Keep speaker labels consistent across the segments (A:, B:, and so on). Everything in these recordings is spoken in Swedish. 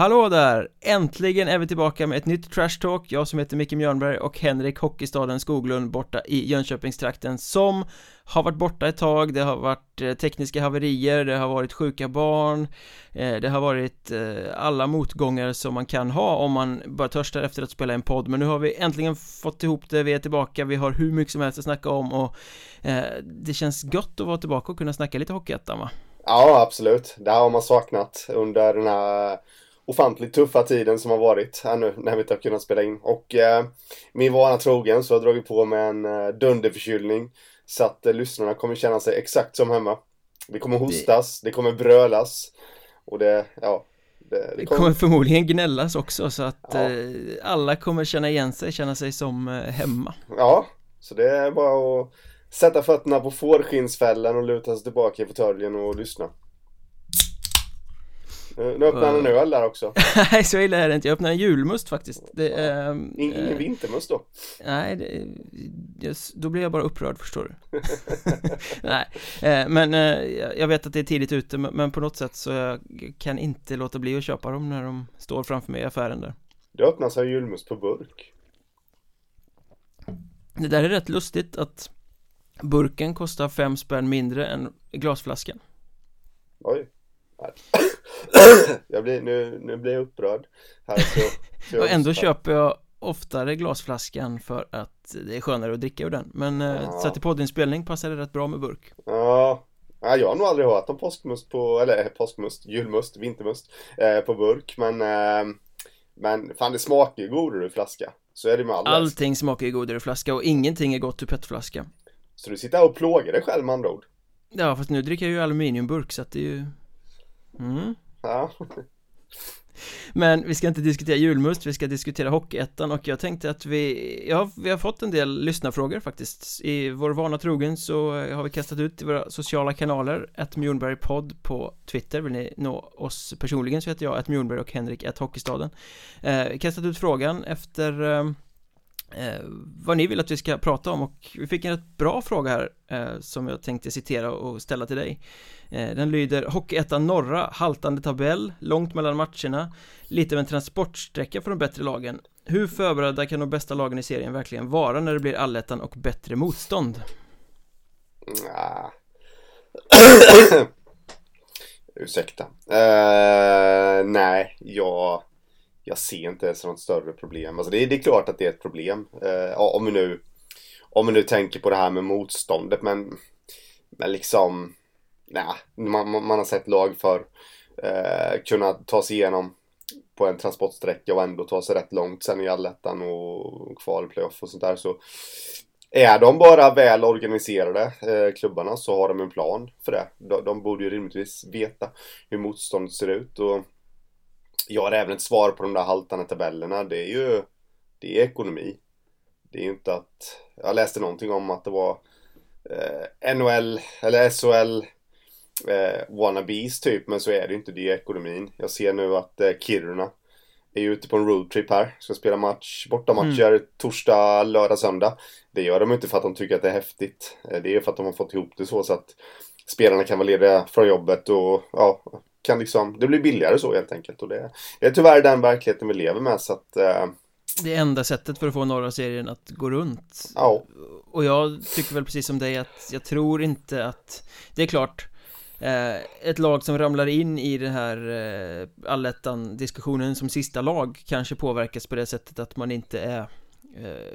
A: Hallå där! Äntligen är vi tillbaka med ett nytt Trash Talk Jag som heter Micke Mjörnberg och Henrik Hockeystaden Skoglund borta i Jönköpingstrakten som har varit borta ett tag Det har varit eh, tekniska haverier, det har varit sjuka barn eh, Det har varit eh, alla motgångar som man kan ha om man bara törstar efter att spela en podd Men nu har vi äntligen fått ihop det, vi är tillbaka, vi har hur mycket som helst att snacka om och det känns gott att vara tillbaka och kunna snacka lite Hockeyettan va?
B: Ja, absolut. Det här har man saknat under den här ofantligt tuffa tiden som har varit här nu när vi inte har kunnat spela in. Och eh, min vana trogen så har jag dragit på med en eh, dunderförkylning. Så att eh, lyssnarna kommer känna sig exakt som hemma. Det kommer hostas, det, det kommer brölas. Och det, ja.
A: Det, det, det kommer... kommer... förmodligen gnällas också så att ja. eh, alla kommer känna igen sig, känna sig som eh, hemma.
B: Ja, så det är bara att sätta fötterna på fårskinnsfällen och luta sig tillbaka i fåtöljen och lyssna. Nu öppnar han en öl där också.
A: Nej så illa är det inte, jag öppnar en julmust faktiskt. Det är,
B: Ingen äh, vintermust då?
A: Nej, det, just, då blir jag bara upprörd förstår du. Nej, äh, men äh, jag vet att det är tidigt ute men på något sätt så jag kan inte låta bli att köpa dem när de står framför mig i affären där.
B: Det öppnas en julmust på burk.
A: Det där är rätt lustigt att burken kostar fem spänn mindre än glasflaskan.
B: Oj jag blir, nu, nu blir jag upprörd. Här, så,
A: så jag Och ändå köper jag oftare glasflaskan för att det är skönare att dricka ur den. Men eh, ja. så till poddinspelning passar det rätt bra med burk.
B: Ja. Ja, jag har nog aldrig hört om påskmust på, eller påskmust, julmust, vintermust eh, på burk. Men eh, Men fan det smakar ju godare i flaska. Så är det med all
A: Allting smakar ju godare i flaska och ingenting är gott ur petflaska.
B: Så du sitter här och plågar dig själv med andra ord?
A: Ja fast nu dricker jag ju aluminiumburk så att det är ju Mm.
B: Ja.
A: Men vi ska inte diskutera julmust, vi ska diskutera Hockeyettan och jag tänkte att vi, ja, vi har fått en del lyssnarfrågor faktiskt I vår vana trogen så har vi kastat ut i våra sociala kanaler ett podd på Twitter, vill ni nå oss personligen så heter jag ett Mjornberg och Henrik ett Hockeystaden eh, Kastat ut frågan efter eh, eh, vad ni vill att vi ska prata om och vi fick en rätt bra fråga här eh, som jag tänkte citera och ställa till dig eh, Den lyder Hockeyettan norra, haltande tabell, långt mellan matcherna Lite av en transportsträcka för de bättre lagen Hur förberedda kan de bästa lagen i serien verkligen vara när det blir allettan och bättre motstånd?
B: Nah. Ursäkta uh, Nej, jag jag ser inte ens något större problem. Alltså det, är, det är klart att det är ett problem. Eh, om, vi nu, om vi nu tänker på det här med motståndet. Men, men liksom, nej, man, man har sett lag för eh, kunna ta sig igenom på en transportsträcka och ändå ta sig rätt långt sen i allettan och kvalplayoff och sånt där. Så är de bara väl organiserade, eh, klubbarna, så har de en plan för det. De, de borde ju rimligtvis veta hur motståndet ser ut. Och jag har även ett svar på de där haltande tabellerna. Det är ju det är ekonomi. Det är ju inte att jag läste någonting om att det var eh, NHL eller SHL eh, wannabes typ men så är det inte det är ekonomin. Jag ser nu att eh, Kiruna är ute på en roadtrip här. Ska spela match, bortamatcher mm. torsdag, lördag, söndag. Det gör de inte för att de tycker att det är häftigt. Eh, det är för att de har fått ihop det så, så att spelarna kan vara lediga från jobbet och ja, kan liksom, det blir billigare så helt enkelt. Och det, det är tyvärr den verkligheten vi lever med så att eh,
A: det enda sättet för att få norra serien att gå runt
B: Ja
A: Och jag tycker väl precis som dig att jag tror inte att Det är klart eh, Ett lag som ramlar in i den här eh, allettan diskussionen som sista lag Kanske påverkas på det sättet att man inte är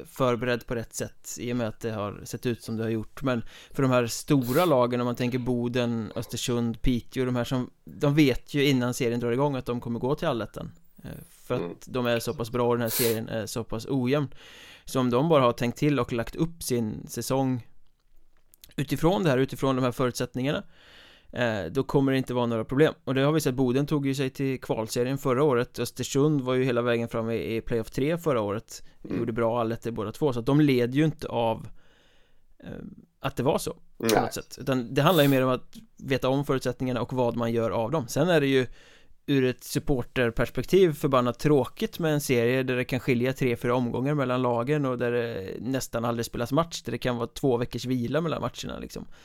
A: förberedd på rätt sätt i och med att det har sett ut som det har gjort. Men för de här stora lagen om man tänker Boden, Östersund, Piteå de här som de vet ju innan serien drar igång att de kommer gå till allettan. Eh, för att mm. de är så pass bra och den här serien är så pass ojämn. Så om de bara har tänkt till och lagt upp sin säsong utifrån det här, utifrån de här förutsättningarna Eh, då kommer det inte vara några problem. Och det har vi sett, Boden tog ju sig till kvalserien förra året. Östersund var ju hela vägen fram i, playoff 3 förra året. Mm. Gjorde bra allet i båda två så att de led ju inte av eh, Att det var så på något sätt. Utan det handlar ju mer om att veta om förutsättningarna och vad man gör av dem. Sen är det ju ur ett supporterperspektiv förbannat tråkigt med en serie där det kan skilja tre, fyra omgångar mellan lagen och där det nästan aldrig spelas match där det kan vara två veckors vila mellan matcherna liksom. Eh,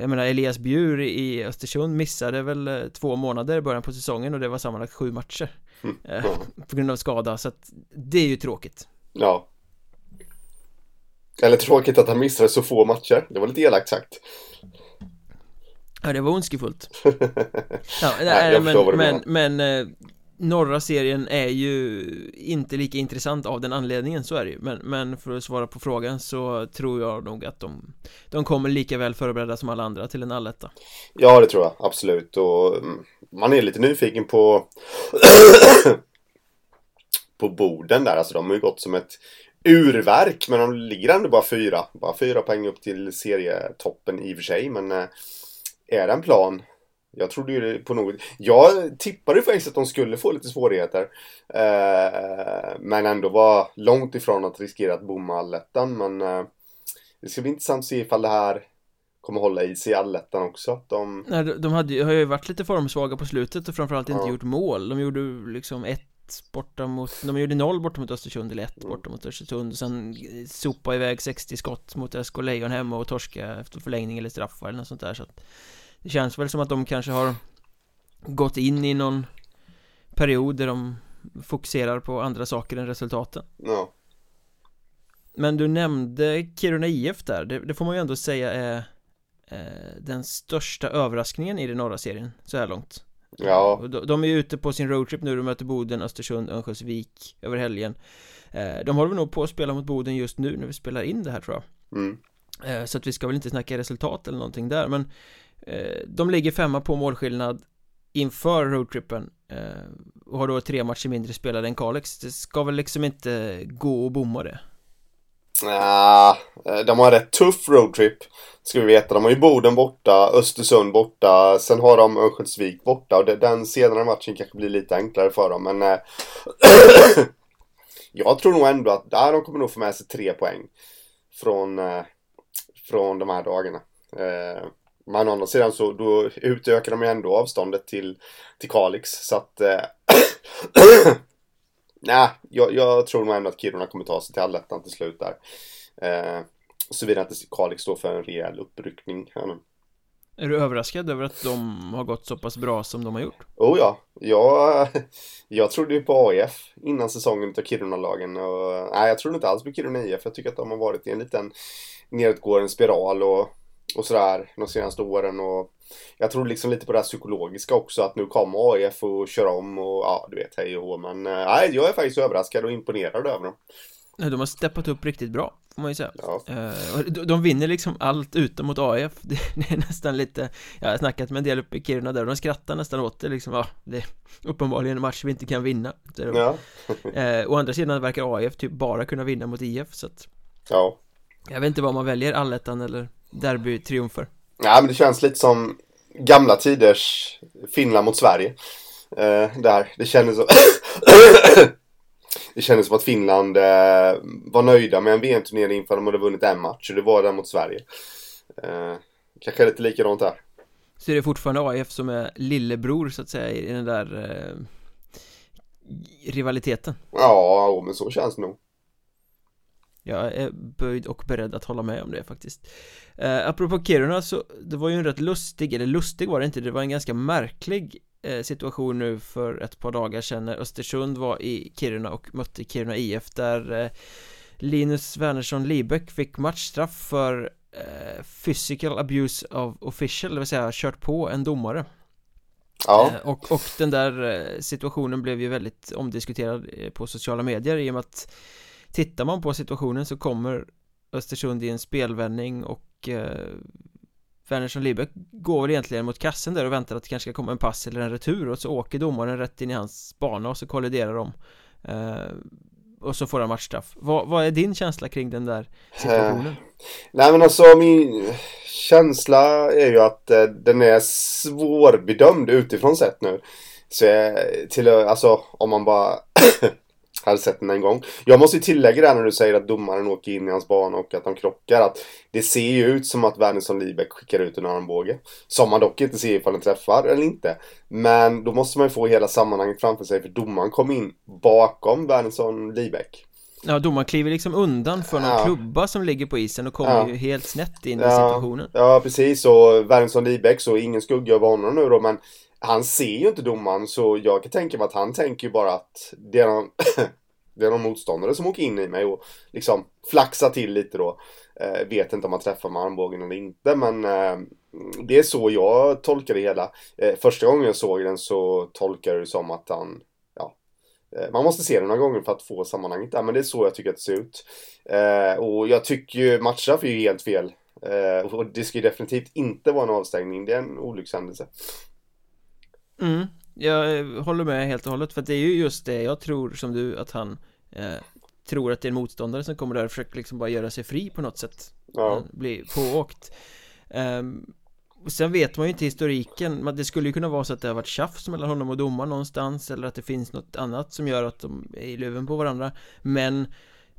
A: jag menar Elias Bjur i Östersund missade väl eh, två månader i början på säsongen och det var sammanlagt sju matcher. Eh, På grund av skada så att det är ju tråkigt.
B: Ja. Eller tråkigt att han missade så få matcher, det var lite elakt sagt.
A: Ja det var ondskefullt. Ja,
B: Nej, vad
A: men, men, men eh, Norra serien är ju inte lika intressant av den anledningen, så är det ju. Men, men för att svara på frågan så tror jag nog att de De kommer lika väl förberedda som alla andra till en alletta.
B: Ja, det tror jag. Absolut. Och mm, man är lite nyfiken på på borden där, alltså de har ju gått som ett urverk men de ligger ändå bara fyra, bara fyra poäng upp till serietoppen i och för sig men eh, är det en plan? Jag trodde ju på något... Jag tippade ju faktiskt att de skulle få lite svårigheter. Eh, men ändå var långt ifrån att riskera att bomma allettan. Men eh, det ska bli intressant att se ifall det här kommer hålla i sig i allettan också. De...
A: Nej, de, de hade, har ju varit lite formsvaga på slutet och framförallt inte
B: Ja.
A: gjort mål. De gjorde liksom ett borta mot, de gjorde noll borta mot Östersund eller ett borta mot Östersund och sen sopa iväg 60 skott mot SK Lejon hemma och torska efter förlängning eller straffar eller något sånt där så att det känns väl som att de kanske har gått in i någon period där de fokuserar på andra saker än resultaten.
B: Ja.
A: Men du nämnde Kiruna IF där, det, det får man ju ändå säga är eh, den största överraskningen i den norra serien så här långt.
B: Ja.
A: De, de är ju ute på sin roadtrip nu, de möter Boden, Östersund, Örnsköldsvik över helgen. Eh, de håller väl nog på att spela mot Boden just nu när vi spelar in det här tror jag.
B: Mm.
A: Eh, så att vi ska väl inte snacka resultat eller någonting där, men Eh, de ligger femma på målskillnad inför roadtrippen eh, och har då tre matcher mindre spelade än Kalix. Det ska väl liksom inte gå och bomma det.
B: Nja, eh, de har en rätt tuff roadtrip. Ska vi veta. De har ju Boden borta, Östersund borta, sen har de Örnsköldsvik borta och den senare matchen kanske blir lite enklare för dem. Men jag tror nog ändå att där de kommer nog få med sig tre poäng från, från de här dagarna. Men å andra sidan så då utökar de ju ändå avståndet till, till Kalix så att eh, Nej, jag, jag tror nog ändå att Kiruna kommer ta sig till allettan till slut där. Eh, Såvida inte Kalix står för en rejäl uppryckning. här nu.
A: Är du överraskad över att de har gått så pass bra som de har gjort?
B: Oh ja, jag, jag trodde ju på AIF innan säsongen utav Kiruna-lagen. Och, nej, jag trodde inte alls på Kiruna IF. Jag tycker att de har varit i en liten nedåtgående spiral och, och sådär de senaste åren. Och jag tror liksom lite på det här psykologiska också, att nu kommer AIF och kör om och ja, du vet, hej och hå. Men eh, nej, jag är faktiskt överraskad och imponerad över dem.
A: De har steppat upp riktigt bra, får man ju säga
B: Ja.
A: Eh, de- De vinner liksom allt utom mot AIF Det det är nästan lite Jag har snackat med en del uppe i Kiruna där och de skrattar nästan åt det liksom Ja, det är uppenbarligen en match vi inte kan vinna.
B: Ja.
A: eh, Å andra sidan verkar AIF typ bara kunna vinna mot IF så att
B: ja.
A: Jag vet inte vad man väljer, allettan eller derbytriumfer
B: Ja, men det känns lite som gamla tiders Finland mot Sverige. Eh, där. Det kändes som... det kändes som att Finland eh, var nöjda med en VM-turnering för att de hade vunnit en match och det var den mot Sverige. Eh, kanske lite likadant här.
A: Så är det fortfarande AIF som är lillebror så att säga i den där eh, Rivaliteten
B: Ja, men så känns det nog.
A: Jag är böjd och beredd att hålla med om det faktiskt. Eh, Apropå Kiruna så Det var ju en rätt lustig, eller lustig var det inte Det var en ganska märklig eh, situation nu för ett par dagar sedan När Östersund var i Kiruna och mötte Kiruna IF Där eh, Linus Wernersson Libeck fick matchstraff för eh, Physical abuse of official Det vill säga kört på en domare.
B: Ja,
A: Eh, och, och den där eh, situationen blev ju väldigt omdiskuterad eh, på sociala medier i och med att Tittar man på situationen så kommer Östersund i en spelvändning och eh, Wernersson Libeck går väl egentligen mot kassen där och väntar att det kanske ska komma en pass eller en retur och så åker domaren rätt in i hans bana och så kolliderar de eh, Och så får han matchstraff vad, vad är din känsla kring den där situationen?
B: Eh, nej men alltså min känsla är ju att eh, den är svårbedömd utifrån sett nu. Så jag, till alltså om man bara hade sett den en gång. Jag måste ju tillägga det när du säger att domaren åker in i hans bana och att de krockar. Att det ser ju ut som att Wernersson Libeck skickar ut en armbåge. Som man dock inte ser ifall den träffar eller inte. Men då måste man ju få hela sammanhanget framför sig för domaren kom in bakom Wernersson Libeck.
A: Ja, domaren kliver liksom undan för någon
B: Ja.
A: klubba som ligger på isen och kommer
B: Ja.
A: ju helt snett in i
B: Ja.
A: situationen
B: Ja, precis. Och Wernersson Libeck, så ingen skugga över honom nu då, men han ser ju inte domaren så jag kan tänka mig att han tänker ju bara att det är någon, det är någon motståndare som åker in i mig och liksom flaxar till lite då. Eh, vet inte om han träffar med armbågen eller inte men eh, det är så jag tolkar det hela. Eh, första gången jag såg den så tolkade jag det som att han ja, eh, man måste se den några gånger för att få sammanhanget där men det är så jag tycker att det ser ut. Eh, och jag tycker ju matchstraff är ju helt fel. Eh, och det ska ju definitivt inte vara en avstängning. Det är en olyckshändelse.
A: Mm, jag eh, håller med helt och hållet för det är ju just det jag tror som du att han eh, tror att det är en motståndare som kommer där och försöker liksom bara göra sig fri på något sätt.
B: Ja.
A: Bli pååkt. Um, sen vet man ju inte historiken, men det skulle ju kunna vara så att det har varit tjafs mellan honom och domaren någonstans eller att det finns något annat som gör att de är i luven på varandra. Men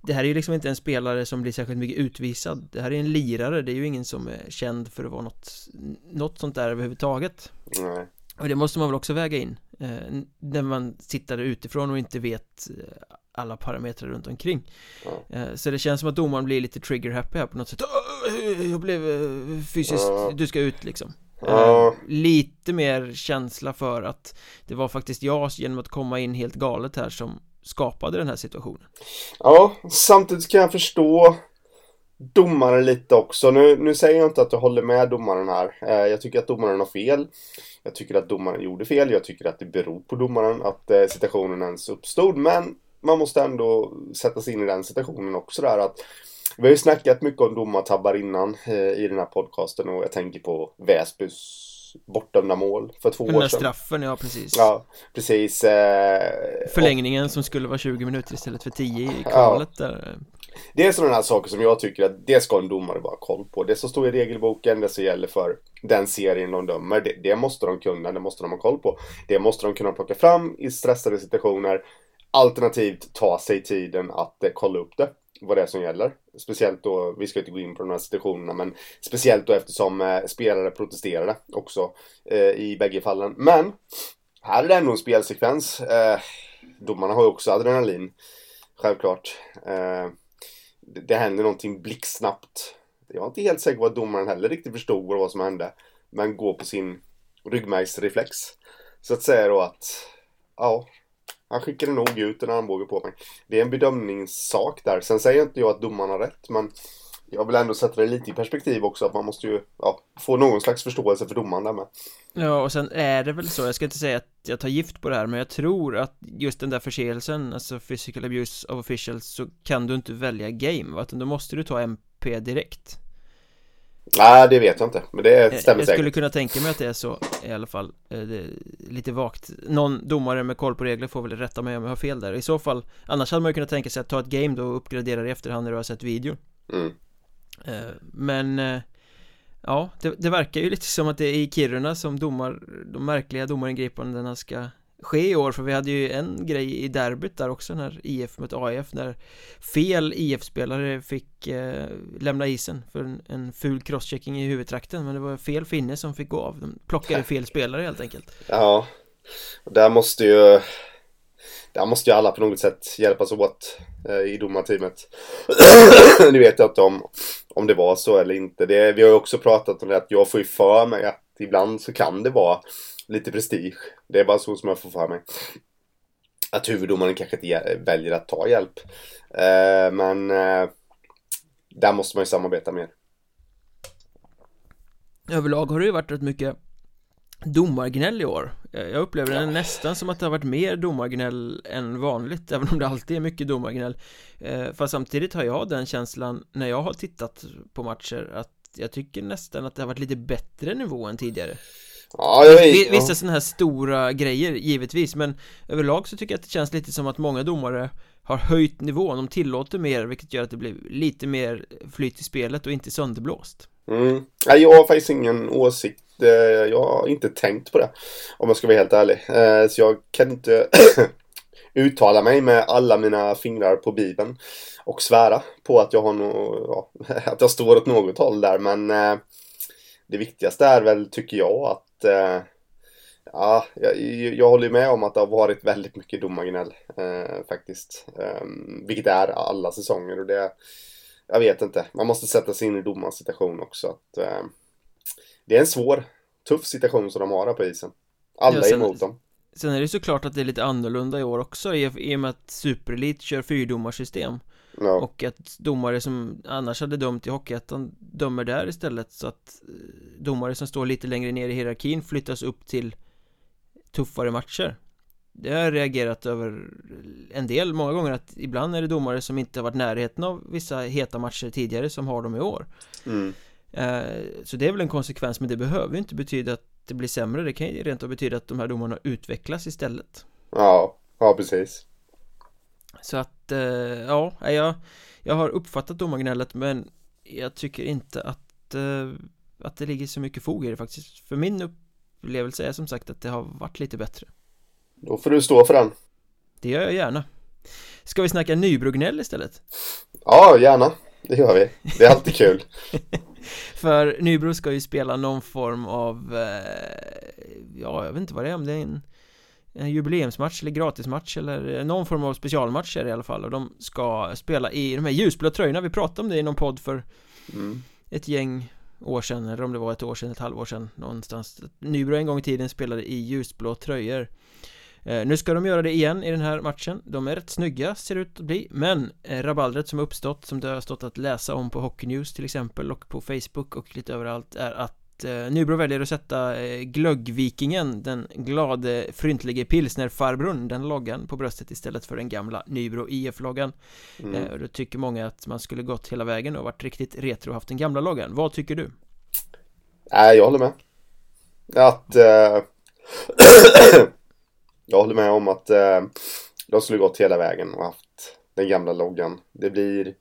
A: det här är ju liksom inte en spelare som blir särskilt mycket utvisad Det här är en lirare, det är ju ingen som är känd för att vara något Något sånt där överhuvudtaget
B: Nej.
A: Och det måste man väl också väga in eh, När man sitter utifrån och inte vet eh, alla parametrar runt omkring eh, Så det känns som att domaren blir lite trigger happy här på något sätt "Åh, Jag blev eh, fysiskt,
B: Ja.
A: du ska ut liksom
B: Ja.
A: Lite mer känsla för att Det var faktiskt jag genom att komma in helt galet här som skapade den här situationen
B: Ja, samtidigt kan jag förstå domaren lite också. Nu, nu säger jag inte att jag håller med domaren här. Jag tycker att domaren har fel. Jag tycker att domaren gjorde fel. Jag tycker att det beror på domaren att eh, situationen ens uppstod. Men man måste ändå sätta sig in i den situationen också där att vi har ju snackat mycket om domartabbar innan eh, i den här podcasten och jag tänker på Väsbys bortdömda mål för två
A: Den
B: år
A: där
B: sedan.
A: straffen, ja precis
B: Ja, precis. Eh,
A: Förlängningen som skulle vara 20 minuter istället för 10 i kvalet där
B: det är sådana här saker som jag tycker att det ska en domare bara ha koll på. Det som står i regelboken, det som gäller för den serien de dömer, det, det måste de kunna, det måste de ha koll på. Det måste de kunna plocka fram i stressade situationer. Alternativt ta sig tiden att eh, kolla upp det, vad det är som gäller. Speciellt då, vi ska inte gå in på de här situationerna, men speciellt då eftersom eh, spelare protesterade också eh, i bägge fallen. Men, här är det ändå en spelsekvens. Eh, domarna har ju också adrenalin, självklart. Eh, det, det händer någonting blixtsnabbt. Jag är inte helt säker på att domaren heller riktigt förstod vad som hände. Men går på sin ryggmärgsreflex. Så att säga då att, ja, han skickade nog ut en armbåge på mig. Det är en bedömningssak där. Sen säger inte jag att domaren har rätt, men jag vill ändå sätta det lite i perspektiv också. Att man måste ju ja, få någon slags förståelse för domaren där med.
A: Ja, och sen är det väl så, jag ska inte säga att jag tar gift på det här, men jag tror att just den där förseelsen, alltså physical abuse of officials, så kan du inte välja game, va? Utan då måste du ta MP direkt.
B: Nej, det vet jag inte. Men det
A: Eh,
B: stämmer
A: Jag
B: säkert.
A: skulle kunna tänka mig att det är så i alla fall Eh, det Lite vagt Någon domare med koll på regler får väl rätta mig om jag har fel där I så fall Annars hade man ju kunnat tänka sig att ta ett game då och uppgradera i efterhand när du har sett videon
B: Mm.
A: Eh, Men Ja, det, det verkar ju lite som att det är i Kiruna som domar De märkliga domaringripandena ska ske i år För vi hade ju en grej i derbyt där också när IF mötte AIF När fel IF-spelare fick eh, lämna isen för en, en ful crosschecking i huvudtrakten Men det var fel finne som fick gå av. De plockade fel spelare helt enkelt.
B: Ja, och där måste ju där måste ju alla på något sätt hjälpas åt eh, i domarteamet. nu vet jag inte om, om det var så eller inte. Det, vi har ju också pratat om det att jag får ju för mig att ibland så kan det vara lite prestige. Det är bara så som jag får för mig. Att huvuddomaren kanske inte väljer att ta hjälp. Eh, men eh, där måste man ju samarbeta mer.
A: Överlag har det ju varit rätt mycket domargnäll i år. Eh, Jag upplever det nästan som att det har varit mer domargnäll än vanligt Även om det alltid är mycket domargnäll. Eh, Fast samtidigt har jag den känslan när jag har tittat på matcher att jag tycker nästan att det har varit lite bättre nivå än tidigare.
B: Ja, vet,
A: Vissa sådana här stora grejer, givetvis Men överlag så tycker jag att det känns lite som att många domare har höjt nivån. De tillåter mer, vilket gör att det blir lite mer flyt i spelet och inte sönderblåst.
B: Mm. Nej, jag har faktiskt ingen åsikt det, Jag har inte tänkt på det. Om jag ska vara helt ärlig. Eh, så jag kan inte uttala mig med alla mina fingrar på bibeln. Och svära på att jag har no ja, att jag står åt något håll där. Men eh, det viktigaste är väl, tycker jag, att Ja, jag, jag håller med om att det har varit väldigt mycket domargnäll eh, faktiskt. Eh, vilket är alla säsonger och det jag vet inte. Man måste sätta sig in i domarens situation också. Att, eh, det är en svår, tuff situation som de har här på isen. Alla
A: Ja,
B: är
A: sen-
B: emot dem.
A: Sen är det såklart att det är lite annorlunda i år också i, och med att Superelit kör fyrdomarsystem
B: Ja.
A: Och att domare som annars hade dömt i Hockeyettan dömer där istället så att eh, domare som står lite längre ner i hierarkin flyttas upp till tuffare matcher Det har jag reagerat över en del många gånger att ibland är det domare som inte har varit närheten av vissa heta matcher tidigare som har dem i år
B: Mm.
A: Eh, Så det är väl en konsekvens men det behöver ju inte betyda att det blir sämre Det kan ju rent av betyda att de här domarna utvecklas istället
B: Ja, ja precis.
A: Så att, eh, ja, jag, jag har uppfattat domargnället men jag tycker inte att, eh, att det ligger så mycket fog i det faktiskt För min upplevelse är som sagt att det har varit lite bättre
B: Då får du stå för den.
A: Det gör jag gärna Ska vi snacka Nybrognäll istället?
B: Ja, gärna. Det gör vi. Det är alltid kul.
A: För Nybro ska ju spela någon form av, eh, ja jag vet inte vad det är om det är en, en jubileumsmatch eller gratismatch eller någon form av specialmatch är det i alla fall. Och de ska spela i de här ljusblå tröjorna, vi pratade om det i någon podd för
B: Mm.
A: ett gäng år sedan, eller om det var ett år sedan, ett halvår sedan någonstans. Nybro en gång i tiden spelade i ljusblå tröjor. eh, Nu ska de göra det igen i den här matchen De är rätt snygga, ser det ut att bli Men eh, rabaldret som uppstått, som det har stått att läsa om på Hockey News till exempel och på Facebook och lite överallt är att eh, Nybro väljer att sätta eh, glöggvikingen, den glade fryntlige pilsnerfarbrorn, den loggan på bröstet istället för den gamla Nybro IF-loggan
B: Mm.
A: Eh, och Då tycker många att man skulle gått hela vägen och varit riktigt retro och haft den gamla loggan Vad tycker du?
B: Nej, jag håller med. Att... Eh... jag håller med om att eh... de skulle gått hela vägen och haft den gamla loggan. Det blir...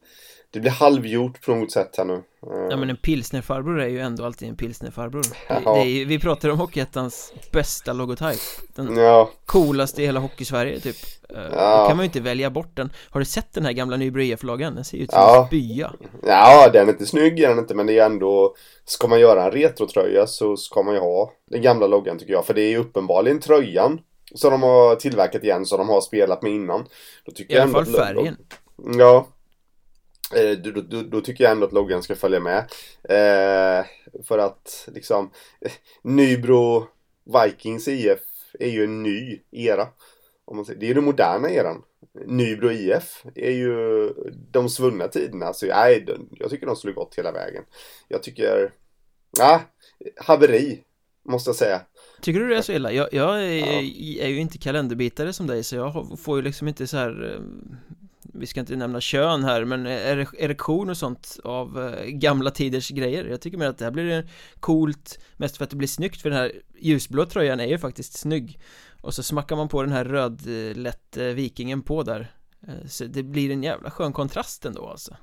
B: Det blir halvgjort på något sätt här nu. Eh,
A: Ja men en pilsnerfarbror är ju ändå alltid en pilsnerfarbror det, det är Vi pratar om Hockeyettans bästa logotyp Den
B: Ja,
A: coolaste i hela hockeysverige typ Eh,
B: Ja.
A: Då kan man ju inte välja bort den Har du sett den här gamla Nybro IF-loggan? Den ser ju ut som
B: Ja.
A: en spya
B: ja, den är inte snygg är den inte, men det är ändå... Ska man göra en retrotröja så ska man ju ha den gamla loggan tycker jag. För det är ju uppenbarligen tröjan som de har tillverkat igen, som de har spelat med innan. Då tycker
A: I alla fall färgen
B: Ja. Eh, Då, då, då, tycker jag ändå att loggan ska följa med. Eh, för att liksom eh, Nybro Vikings IF är ju en ny era. Om man säger. Det är ju den moderna eran. Nybro IF är ju de svunna tiderna. Så nej, jag tycker de skulle gått hela vägen. Jag tycker, ja, haveri. Måste jag säga.
A: Tycker du det är så illa? Jag, jag är,
B: Ja.
A: är ju inte kalenderbitare som dig så jag får ju liksom inte så här eh, Vi ska inte nämna kön här men ere- erektion och sånt av eh, gamla tiders grejer Jag tycker mer att det här blir coolt Mest för att det blir snyggt för den här ljusblå tröjan är ju faktiskt snygg Och så smackar man på den här rödlätt eh, vikingen på där Så det blir en jävla skön kontrast ändå alltså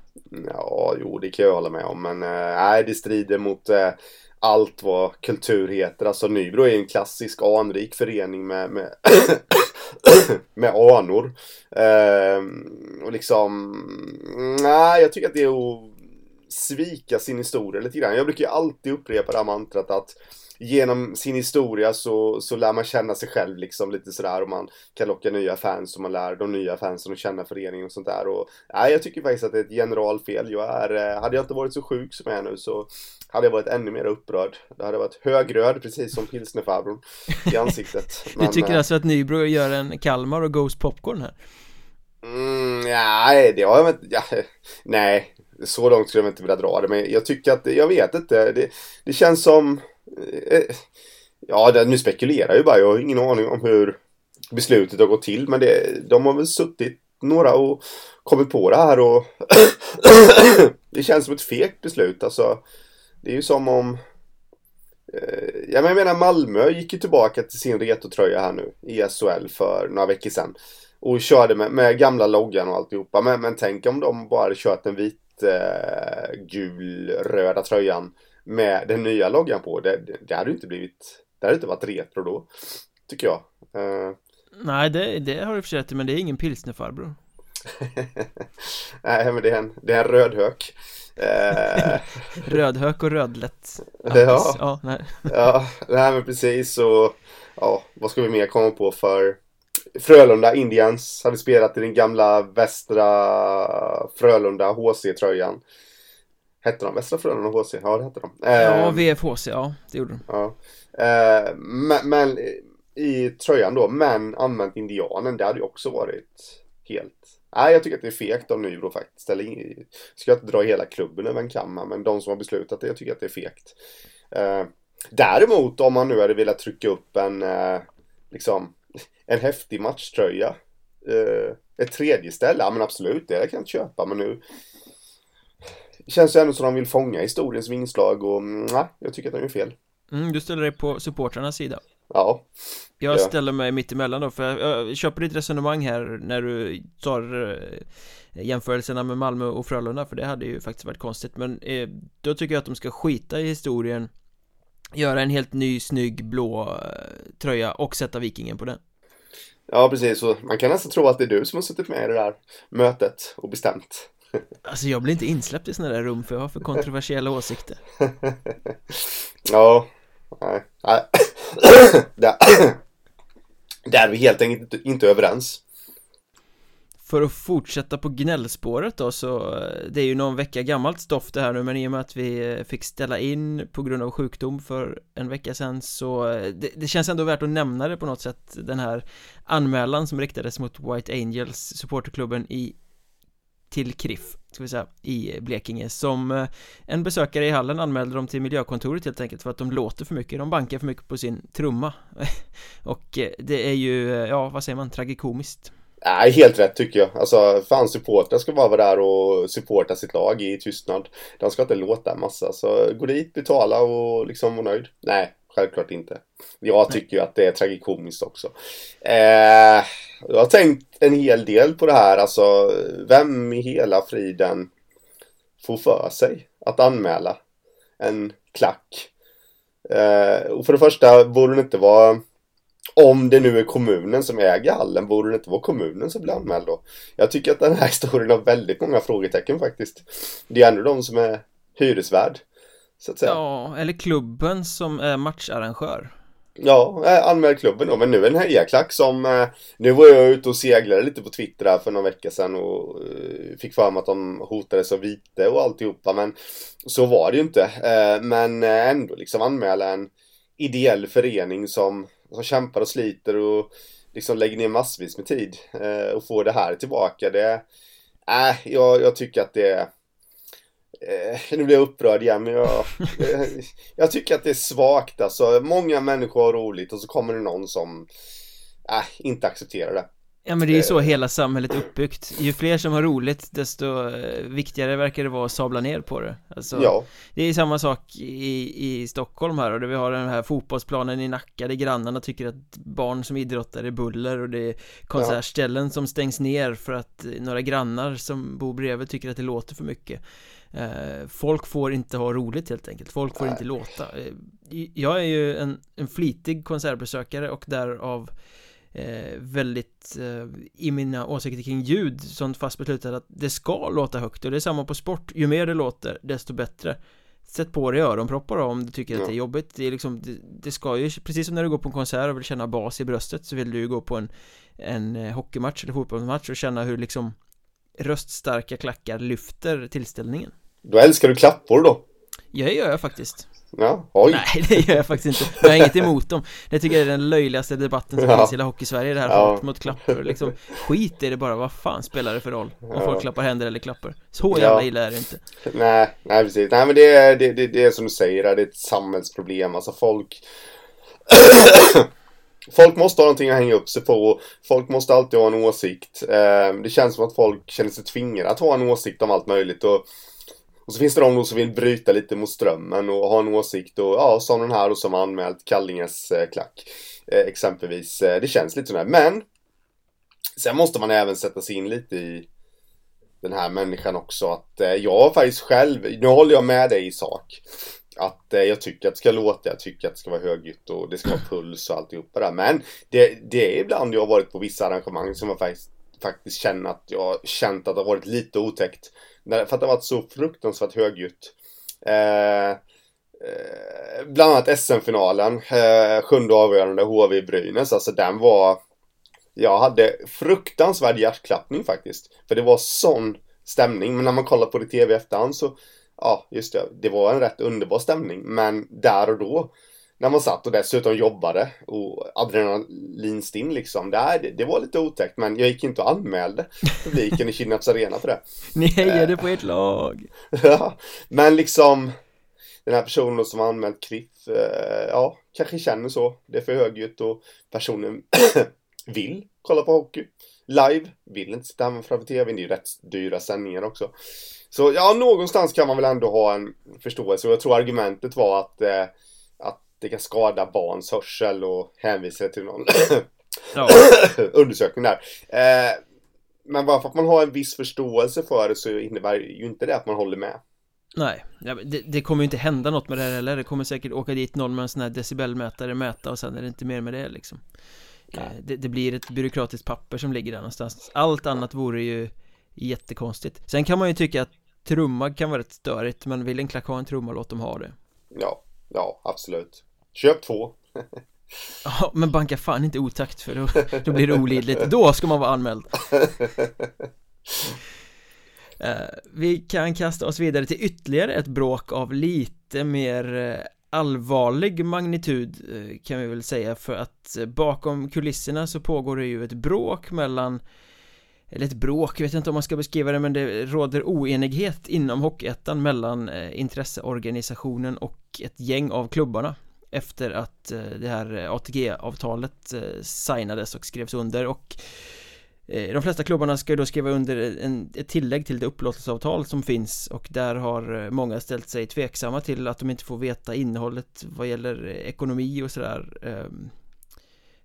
B: Ja, jo, det kan jag hålla med om. Men nej, det strider mot allt vad kultur heter. Alltså Nybro är en klassisk anrik förening med, med, med anor. Ehm, och liksom, nej, jag tycker att det är att svika sin historia lite grann. Jag brukar ju alltid upprepa det här mantrat att genom sin historia så, så lär man känna sig själv liksom lite sådär och man kan locka nya fans och man lär de nya fansen att känna föreningen och sånt där och nej, jag tycker faktiskt att det är ett generalfel. Jag är, eh, hade jag inte varit så sjuk som jag är nu så hade jag varit ännu mer upprörd. Det hade varit högröd precis som pilsnerfarbrorn i ansiktet.
A: Du tycker
B: eh,
A: alltså att Nybro gör en Kalmar och Ghost Popcorn här?
B: Mm, nej, det har jag inte... Ja, nej, så långt skulle jag inte vilja dra det. Men jag tycker att, jag vet inte. Det, det känns som... Eh, ja, det, nu spekulerar jag ju bara. Jag har ingen aning om hur beslutet har gått till. Men det, de har väl suttit några och kommit på det här och... det känns som ett fegt beslut. Alltså, det är ju som om... Eh, jag menar Malmö gick ju tillbaka till sin retrotröja här nu i SHL för några veckor sedan. Och körde med, med gamla loggan och alltihopa. Men, men tänk om de bara hade kört den vit, eh, gul, röda tröjan med den nya loggan på. Det, det, hade ju inte blivit, det hade inte varit retro då. Tycker jag. Eh,
A: Nej, det, det har du för sig rätt i, men det är ingen pilsnerfarbror
B: nej, men det är en, det är en rödhök. Eh,
A: Rödhök och rödlätt
B: Ja.
A: ja nej.
B: ja, nej men precis och ja, vad ska vi mer komma på för Frölunda Indians hade spelat i den gamla Västra Frölunda HC-tröjan. Hette de Västra Frölunda HC? Ja, det hette de.
A: Ja,
B: Ehm,
A: VFHC, ja, det gjorde de
B: Ja. Eh, men, men i tröjan då, men använt indianen. Det hade ju också varit helt... Nej, jag tycker att det är fegt av Nybro faktiskt. Eller, ska jag inte dra hela klubben över en kamma, men de som har beslutat det, jag tycker att det är fegt. Eh, däremot, om man nu hade velat trycka upp en, eh, liksom, en häftig matchtröja. Eh, ett tredje ställe, ja men absolut, det kan jag inte köpa, men nu känns det ändå som de vill fånga historiens vingslag och mm, nej, jag tycker att de är fel.
A: Mm, du ställer dig på supportrarnas sida
B: Ja.
A: Jag ja. ställer mig mitt emellan då, för jag, jag köper ditt resonemang här när du tar eh, jämförelserna med Malmö och Frölunda, för det hade ju faktiskt varit konstigt, men eh, då tycker jag att de ska skita i historien Göra en helt ny snygg blå eh, tröja och sätta vikingen på den.
B: Ja, precis, så man kan nästan tro att det är du som har suttit med i det där mötet och bestämt.
A: Alltså jag blir inte insläppt i sådana där rum för jag har för kontroversiella åsikter.
B: Ja, nej, nej. Där, där är vi helt enkelt inte överens.
A: För att fortsätta på gnällspåret då så eh, Det är ju någon vecka gammalt stoff det här nu men i och med att vi eh, fick ställa in på grund av sjukdom för en vecka sedan så eh, det, det, känns ändå värt att nämna det på något sätt Den här anmälan som riktades mot White Angels supporterklubben i till Kriff ska vi säga, i Blekinge som eh, en besökare i hallen anmälde dem till miljökontoret helt enkelt för att de låter för mycket, de bankar för mycket på sin trumma och eh, det är ju, eh, ja vad säger man, tragikomiskt
B: Nej, helt rätt tycker jag. Alltså, fan supportrar ska bara vara där och supporta sitt lag i tystnad. De ska inte låta en massa. Så gå dit, betala och liksom vara nöjd. Nej, självklart inte. Jag tycker ju att det är tragikomiskt också. Eh, jag har tänkt en hel del på det här. Alltså, vem i hela friden får för sig att anmäla en klack? Eh, och för det första borde det inte vara om det nu är kommunen som äger hallen, borde det inte vara kommunen som blir anmäld då? Jag tycker att den här historien har väldigt många frågetecken faktiskt. Det är ändå de som är hyresvärd. Så att säga.
A: Ja, eller klubben som är matcharrangör.
B: Ja, anmäl klubben då. Men nu är det en hejaklack som... Eh, nu var jag ute och seglade lite på Twitter här för några veckor sedan och eh, fick för mig att de hotades av vite och alltihopa. Men så var det ju inte. Eh, men ändå liksom anmäla en ideell förening som som kämpar och sliter och liksom lägger ner massvis med tid eh, och får det här tillbaka. Det, äh, jag, jag tycker att det eh, nu blir jag upprörd igen men jag, eh, jag tycker att det är svagt alltså. Många människor har roligt och så kommer det någon som äh, inte accepterar det.
A: Ja men det är ju så hela samhället är uppbyggt Ju fler som har roligt desto eh, viktigare verkar det vara att sabla ner på det Alltså ja. Det är samma sak i, i Stockholm här och där vi har den här fotbollsplanen i Nacka där grannarna tycker att barn som idrottar är buller och det är konsertställen ja. som stängs ner för att några grannar som bor bredvid tycker att det låter för mycket eh, Folk får inte ha roligt helt enkelt, folk får inte låta. Eh, Jag är ju en, en flitig konsertbesökare och därav eh, väldigt eh, i mina åsikter kring ljud sånt fast beslutat att det ska låta högt. Och det är samma på sport. Ju mer det låter desto bättre. Sätt på dig öronproppar om du tycker ja. att det är jobbigt. Det är liksom, det, det, ska ju, precis som när du går på en konsert och vill känna bas i bröstet så vill du ju gå på en En eh, hockeymatch eller fotbollsmatch och känna hur liksom Röststarka klackar lyfter tillställningen
B: Då älskar du klappor då?
A: Ja, det gör jag faktiskt
B: Ja, oj
A: Nej, det gör jag faktiskt inte Jag har inget emot dem Det tycker jag är den löjligaste debatten som ja. finns i hela hockey-Sverige Det här ja. hat mot klappar liksom Skit i det bara, vad fan spelar det för roll? Om ja. folk klappar händer eller klappar Så jävla ja. illa är det inte
B: Nej, nej precis Nej men det är, det, det, det är som du säger, det är ett samhällsproblem Alltså folk Folk måste ha någonting att hänga upp sig på. Folk måste alltid ha en åsikt. Ehm, det känns som att folk känner sig tvingade att ha en åsikt om allt möjligt. Och och så finns det de som vill bryta lite mot strömmen och ha en åsikt och ja, som den här och som har anmält Kallinges eh, klack. Eh, exempelvis. Eh, det känns lite sådär. Men sen måste man även sätta sig in lite i den här människan också. Att jag faktiskt själv, nu håller jag med dig i sak. Att eh, jag tycker att det ska låta, jag tycker att det ska vara högljutt och det ska vara puls och alltihopa där. Men det, det är ibland jag har varit på vissa arrangemang som jag faktiskt, faktiskt känner att jag känt att det har varit lite otäckt. För att det har varit så fruktansvärt högljutt. Eh, eh, bland annat SM-finalen, eh, sjunde avgörande HV-Brynäs, alltså den var... Jag hade fruktansvärd hjärtklappning faktiskt. För det var sån stämning, men när man kollar på det i tv efterhand så... Ja, just det, det var en rätt underbar stämning, men där och då när man satt och dessutom jobbade och adrenalinstinn liksom. Det, det var lite otäckt men jag gick inte och anmälde publiken i Kinnarps arena för det.
A: Ni hejade på ert lag.
B: ja, men liksom den här personen som har anmält Kriff, eh, ja, kanske känner så. Det är för högljutt och personen vill kolla på hockey live. Vill inte sitta hemma framför tvn. Det är ju rätt dyra sändningar också. Så ja, någonstans kan man väl ändå ha en förståelse. Och jag tror argumentet var att, eh, att det kan skada barns hörsel och hänvisa till någon ja. undersökning där. Eh, men bara för att man har en viss förståelse för det så innebär ju inte det att man håller med.
A: Nej, det, det, kommer ju inte hända något med det här heller Det kommer säkert åka dit någon med en sån här decibelmätare mäta och sen är det inte mer med det liksom Eh, det, det, blir ett byråkratiskt papper som ligger där någonstans Allt annat vore ju jättekonstigt. Sen kan man ju tycka att trumma kan vara rätt störigt Men vill en klack ha en trumma, låt dem ha det.
B: Ja, ja absolut. Köp två.
A: Ja, men banka fan inte otakt för då, då blir det olidligt. Då ska man vara anmäld. Uh, Vi kan kasta oss vidare till ytterligare ett bråk av lite mer uh, allvarlig magnitud eh, kan vi väl säga för att eh, bakom kulisserna så pågår det ju ett bråk mellan eller ett bråk, jag vet inte om man ska beskriva det men det råder oenighet inom Hockeyettan mellan eh, intresseorganisationen och ett gäng av klubbarna efter att eh, det här ATG-avtalet eh, signades och skrevs under. Och de flesta klubbarna ska ju då skriva under en, ett tillägg till det upplåtelseavtal som finns. Och där har många ställt sig tveksamma till att de inte får veta innehållet vad gäller ekonomi och sådär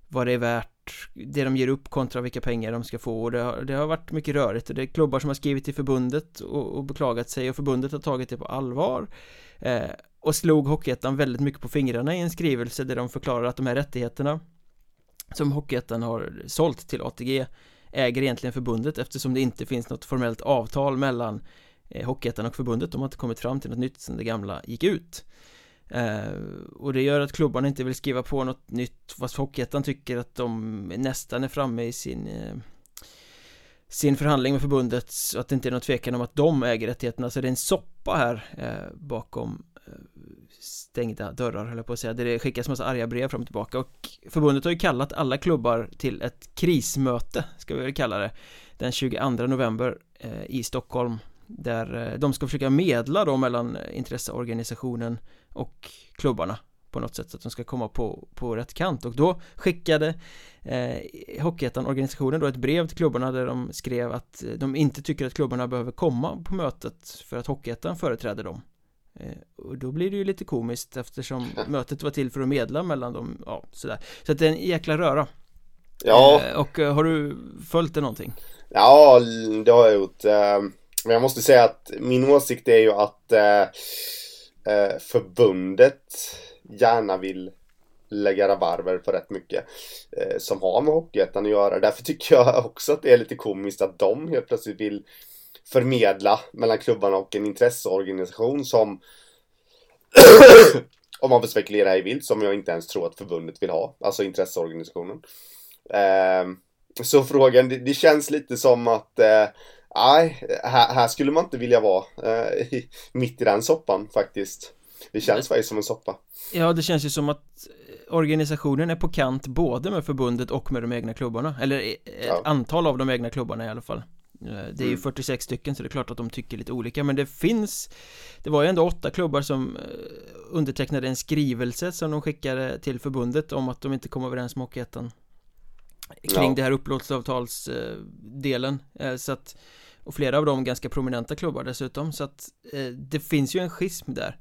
A: vad det är värt det de ger upp kontra vilka pengar de ska få. Och det har, det har varit mycket rörigt. Och det är klubbar som har skrivit till förbundet och, och beklagat sig. Och förbundet har tagit det på allvar. Eh, och slog Hockeyettan väldigt mycket på fingrarna i en skrivelse där de förklarar att de här rättigheterna som Hockeyettan har sålt till ATG äger egentligen förbundet eftersom det inte finns något formellt avtal mellan eh, Hockeyettan och förbundet. De har inte kommit fram till något nytt sen det gamla gick ut eh, och det gör att klubbarna inte vill skriva på något nytt fast Hockeyettan tycker att de nästan är framme i sin eh, sin förhandling med förbundet så att det inte är någon tvekan om att de äger rättigheterna. Så det är en soppa här eh, bakom eh, stängda dörrar höll jag på att säga. Där det skickas massa arga brev fram och tillbaka. Och förbundet har ju kallat alla klubbar till ett krismöte ska vi väl kalla det den 22 november eh, i Stockholm. Där eh, de ska försöka medla då mellan eh, intresseorganisationen och klubbarna på något sätt så att de ska komma på, på rätt kant. Och då skickade eh, Hockeyettan-organisationen då ett brev till klubbarna där de skrev att de inte tycker att klubbarna behöver komma på mötet för att Hockeyettan företräder dem. Eh, och då blir det ju lite komiskt eftersom mötet var till för att medla mellan dem, ja sådär. Så att det är en jäkla röra.
B: Ja.
A: Eh, Och eh, har du följt det någonting?
B: Ja, det har jag gjort. Men jag måste säga att min åsikt är ju att Eh, förbundet gärna vill lägga rabarber på rätt mycket eh, som har med Hockeyettan att göra. Därför tycker jag också att det är lite komiskt att de helt plötsligt vill förmedla mellan klubbarna och en intresseorganisation som om man får spekulera här i vilt som jag inte ens tror att förbundet vill ha, alltså intresseorganisationen. Eh, så frågan, det, det, känns lite som att eh, nej, här, här, skulle man inte vilja vara eh, mitt i den soppan faktiskt. Det känns faktiskt som en soppa.
A: Ja, det känns ju som att organisationen är på kant både med förbundet och med de egna klubbarna Eller ett ja. antal av de egna klubbarna i alla fall Eh, det är ju 46 mm. stycken så det är klart att de tycker lite olika men det finns Det var ju ändå åtta klubbar som eh, undertecknade en skrivelse som de skickade till förbundet om att de inte kom överens med Hockeyettan Kring ja. det här upplåtelseavtalsdelen eh, så att Och flera av dem ganska prominenta klubbar dessutom så att Det finns ju en schism där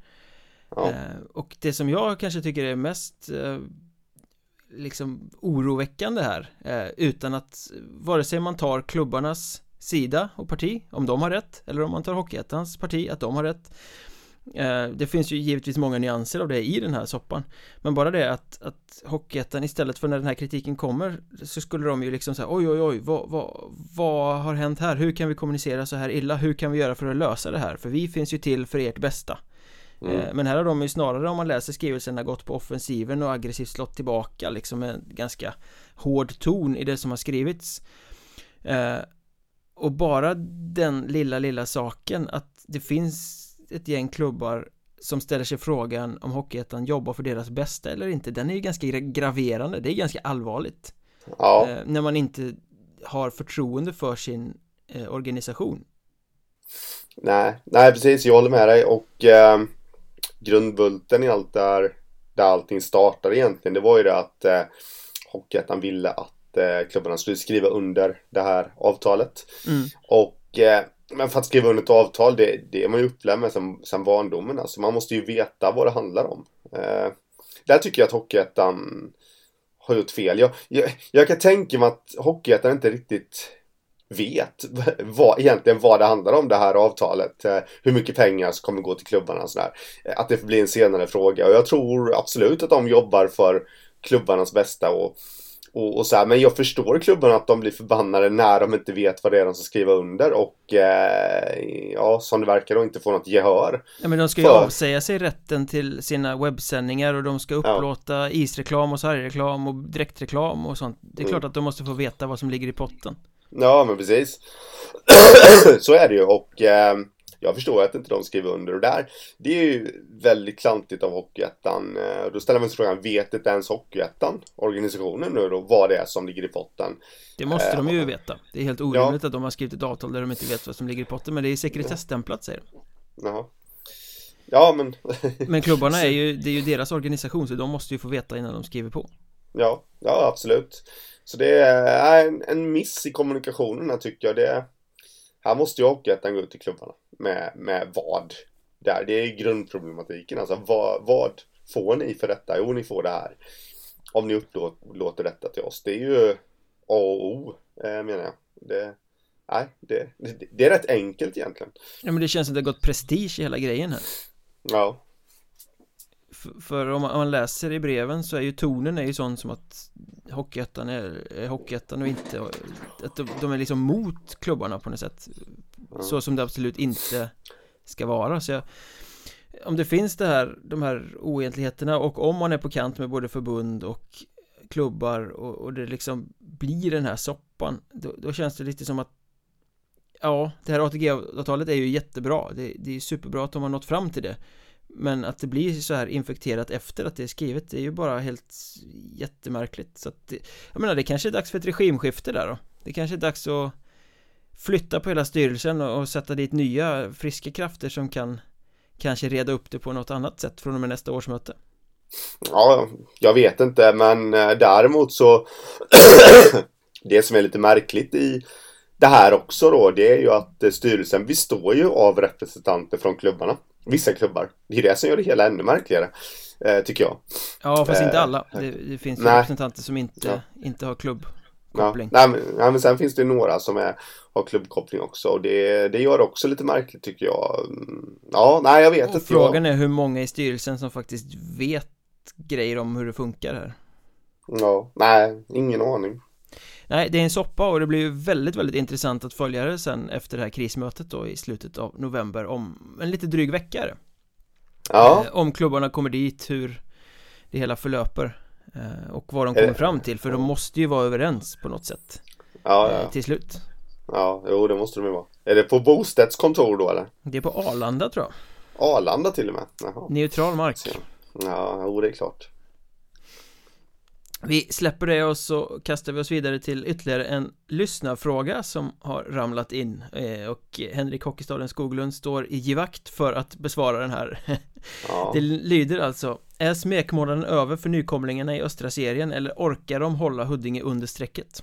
A: ja. Och det som jag kanske tycker är mest Liksom oroväckande här Utan att Vare sig man tar klubbarnas sida och parti, om de har rätt eller om man tar Hockeyettans parti, att de har rätt eh, det finns ju givetvis många nyanser av det i den här soppan Men bara det att, att Hockeyettan istället för när den här kritiken kommer Så skulle de ju liksom säga oj oj oj vad, vad, vad har hänt här? Hur kan vi kommunicera så här illa? Hur kan vi göra för att lösa det här? För vi finns ju till för ert bästa mm. Eh, men här har de ju snarare om man läser skrivelserna gått på offensiven och aggressivt slått tillbaka liksom med en ganska hård ton i det som har skrivits eh, och bara den lilla, lilla saken att det finns ett gäng klubbar som ställer sig frågan om Hockeyettan jobbar för deras bästa eller inte. Den är ju ganska graverande, det är ganska allvarligt.
B: Ja,
A: eh, När man inte har förtroende för sin eh, organisation.
B: Nej, nej precis, jag håller med dig. Och eh, grundbulten i allt där, där allting startade egentligen, det var ju det att eh, Hockeyettan ville att eh, klubbarna skulle skriva under det här avtalet.
A: mm.
B: Och eh, men för att skriva under ett avtal, det, det är man ju upplärd med sen, sen barndomen. Alltså man måste ju veta vad det handlar om. Eh, där tycker jag att Hockeyettan har gjort fel. Jag, jag, jag kan tänka mig att Hockeyettan inte riktigt vet vad, egentligen vad det handlar om det här avtalet. Eh, hur mycket pengar som kommer gå till klubbarna och sådär. Eh, att det får bli en senare fråga. Och jag tror absolut att de jobbar för klubbarnas bästa och, och, och så här. Men jag förstår klubbarna att de blir förbannade när de inte vet vad det är de ska skriva under och eh, ja, som det verkar då inte få något gehör.
A: Ja men de ska ju
B: För-
A: avsäga sig rätten till sina webbsändningar och de ska upplåta isreklam och sargreklam och direktreklam och sånt Det är
B: Mm.
A: klart att de måste få veta vad som ligger i potten
B: Ja, men precis. så är det ju och eh, jag förstår att inte de skriver under och där. Det är ju väldigt klantigt av Hockeyettan. Eh, Då ställer man sig frågan, vet inte ens Hockeyettan, organisationen nu då, vad det är som ligger i potten?
A: Det måste
B: Eh,
A: de ju veta Det är helt orimligt att de har skrivit ett avtal där de inte vet vad som ligger i potten Men det är sekretesstämplat säger de
B: Jaha. Ja, men
A: Men klubbarna är ju, det är ju deras organisation så de måste ju få veta innan de skriver på
B: Ja, ja absolut. Så det är en, en miss i kommunikationen här tycker jag. Det är, här måste ju Hockeyettan gå ut till klubbarna med, med vad. Där, det är grundproblematiken. Alltså vad, vad får ni för detta? Jo, ni får det här. Om ni upplåter detta till oss. Det är ju A och O, eh, menar jag. Det, nej, det, det, det är rätt enkelt egentligen.
A: Ja men det känns som det har gått prestige i hela grejen här
B: Ja,
A: För om man, om man läser i breven så är ju tonen är ju sån som att Hockeyettan är, är Hockeyettan och inte Att de, de är liksom mot klubbarna på något sätt. Så som det absolut inte ska vara. Så jag, Om det finns det här, de här oegentligheterna och om man är på kant med både förbund och klubbar och, och det liksom blir den här soppan då, då känns det lite som att Ja, det här ATG-avtalet är ju jättebra. Det, det är superbra att de har nått fram till det men att det blir så här infekterat efter att det är skrivet Det är ju bara helt jättemärkligt. Så att det, Jag menar det kanske är dags för ett regimskifte där då. Det kanske är dags att Flytta på hela styrelsen och, och sätta dit nya friska krafter som kan Kanske reda upp det på något annat sätt från och med nästa årsmöte.
B: Ja, jag vet inte, men eh, däremot så Det som är lite märkligt i det här också då, det är ju att eh, styrelsen består ju av representanter från klubbarna. Vissa klubbar. Det är det som gör det hela ännu märkligare, eh, tycker jag.
A: Ja fast inte
B: Eh,
A: alla Det, det finns ju
B: nej.
A: representanter som inte, inte har
B: Ja.
A: klubbkoppling
B: Nej, men, nej, men sen finns det några som är, har klubbkoppling också och det, det gör det också lite märkligt tycker jag. Mm, Ja, nej jag vet
A: Och
B: inte.
A: frågan är hur många i styrelsen som faktiskt vet grejer om hur det funkar här
B: Jag, ja, nej, ingen aning.
A: Nej, det är en soppa och det blir ju väldigt, väldigt intressant att följa det sen efter det här krismötet då i slutet av november om en lite dryg vecka är det.
B: Ja,
A: Eh, Om klubbarna kommer dit, hur det hela förlöper eh, och vad de kommer
B: det-
A: fram till för de måste ju vara överens på något sätt
B: ja,
A: eh,
B: ja,
A: till slut.
B: ja, jo det måste de ju vara. Är det på Bosteds kontor då eller?
A: Det är på Arlanda tror jag,
B: Arlanda till och med? Jaha.
A: neutral mark.
B: Ja, jo det är klart.
A: Vi släpper det och så kastar vi oss vidare till ytterligare en lyssnarfråga som har ramlat in eh, och Henrik Hockeystaden Skoglund står i givakt för att besvara den här
B: Ja.
A: Det lyder alltså Är smekmånaden över för nykomlingarna i östra serien eller orkar de hålla Huddinge under strecket?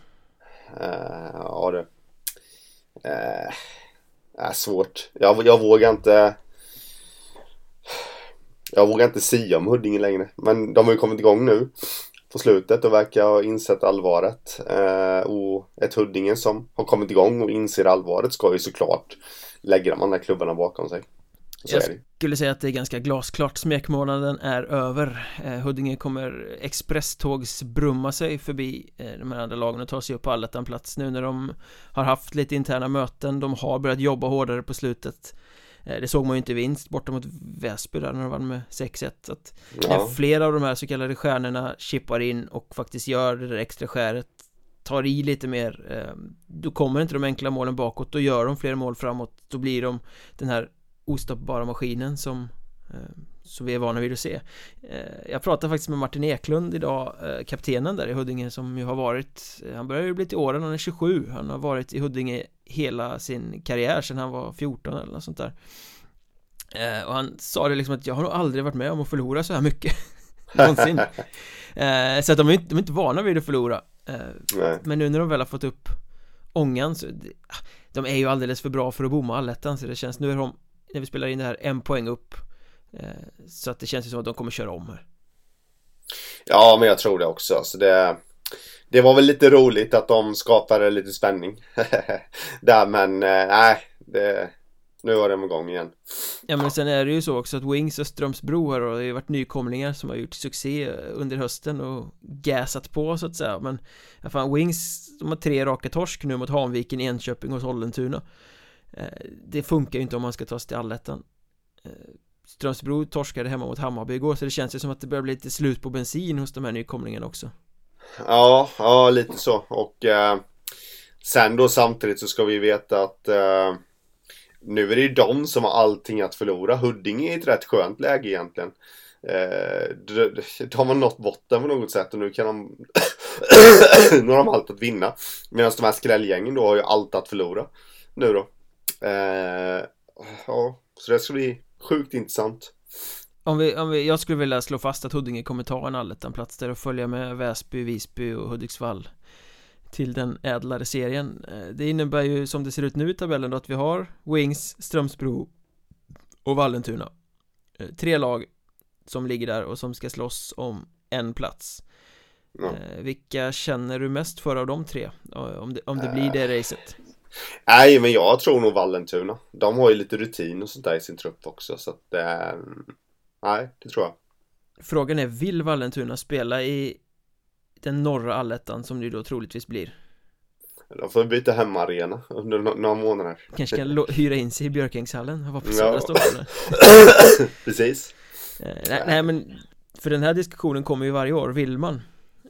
B: Eh, ja det. Uh, är svårt. Jag, jag vågar inte. Jag vågar inte sia om Huddinge längre. Men de har ju kommit igång nu. På slutet och verkar ha insett allvaret. Eh, och ett Huddinge som har kommit igång och inser allvaret ska ju såklart lägga de andra klubbarna bakom sig. Så
A: Jag skulle säga att det är ganska glasklart. Smekmånaden är över. Eh, Huddinge kommer expresstågsbrumma sig förbi eh, de här andra lagen och ta sig upp på allettan-plats nu när de har haft lite interna möten De har börjat jobba hårdare på slutet Det såg man ju inte vinst borta mot Väsby där när de vann med 6-1 så att
B: Ja.
A: flera av de här så kallade stjärnorna chippar in och faktiskt gör det där extra skäret Tar i lite mer eh, Då kommer inte de enkla målen bakåt. Då gör de fler mål framåt. Då blir de den här ostoppbara maskinen som eh, så vi är vana vid att se. Eh, Jag pratade faktiskt med Martin Eklund idag, eh, kaptenen där i Huddinge som ju har varit Han börjar ju bli till åren, han är 27 Han har varit i Huddinge hela sin karriär sedan han var 14 eller något sånt där. Eh, Och han sa det liksom att jag har nog aldrig varit med om att förlora så här mycket. Någonsin. Så att de är, inte, de är inte vana vid att förlora. Men nu när de väl har fått upp ångan så De är ju alldeles för bra för att bomma allettan så det känns, nu är de När vi spelar in det här en poäng upp. Eh, så att det känns ju som att de kommer köra om här.
B: Ja men jag tror det också. Så det Det var väl lite roligt att de skapade lite spänning Där men eh, nej det nu var de igång igen.
A: Ja men sen är det ju så också att Wings och Strömsbro har det ju varit nykomlingar som har gjort succé under hösten och gasat på så att säga. Men fan, Wings, de har tre raka torsk nu mot Hanviken, Enköping och Sollentuna. Eh, Det funkar ju inte om man ska ta sig till allettan Strömsbro torskade hemma mot Hammarby igår så det känns ju som att det börjar bli lite slut på bensin hos de här nykomlingarna också
B: Ja, ja lite så och eh, sen då samtidigt så ska vi veta att eh, nu är det ju de som har allting att förlora. Huddinge är i ett rätt skönt läge egentligen. Eh, de, de har nått botten på något sätt och nu kan de nu har de allt att vinna. Medan de här skrällgängen då har ju allt att förlora. Nu då. Eh, ja, så det ska bli Sjukt intressant
A: om vi, om vi, jag skulle vilja slå fast att Huddinge kommer ta en allettan-plats där och följa med Väsby, Visby och Hudiksvall till den ädlare serien eh, Det innebär ju som det ser ut nu i tabellen då att vi har Wings, Strömsbro och Vallentuna eh, Tre lag som ligger där och som ska slåss om en plats ja. Eh, vilka känner du mest för av de tre? Om det, om det blir det racet?
B: Nej, men jag tror nog Vallentuna. De har ju lite rutin och sånt där i sin trupp också, så att eh, Nej, det tror jag.
A: Frågan är, vill Vallentuna spela i den norra allettan som det då troligtvis blir?
B: De får byta hemmaarena under no några månader.
A: Kanske kan hyra in sig i Björkängshallen och vara på Södra ja. Stockholm.
B: Precis.
A: Eh, nej, nej, men för den här diskussionen kommer ju varje år, vill man?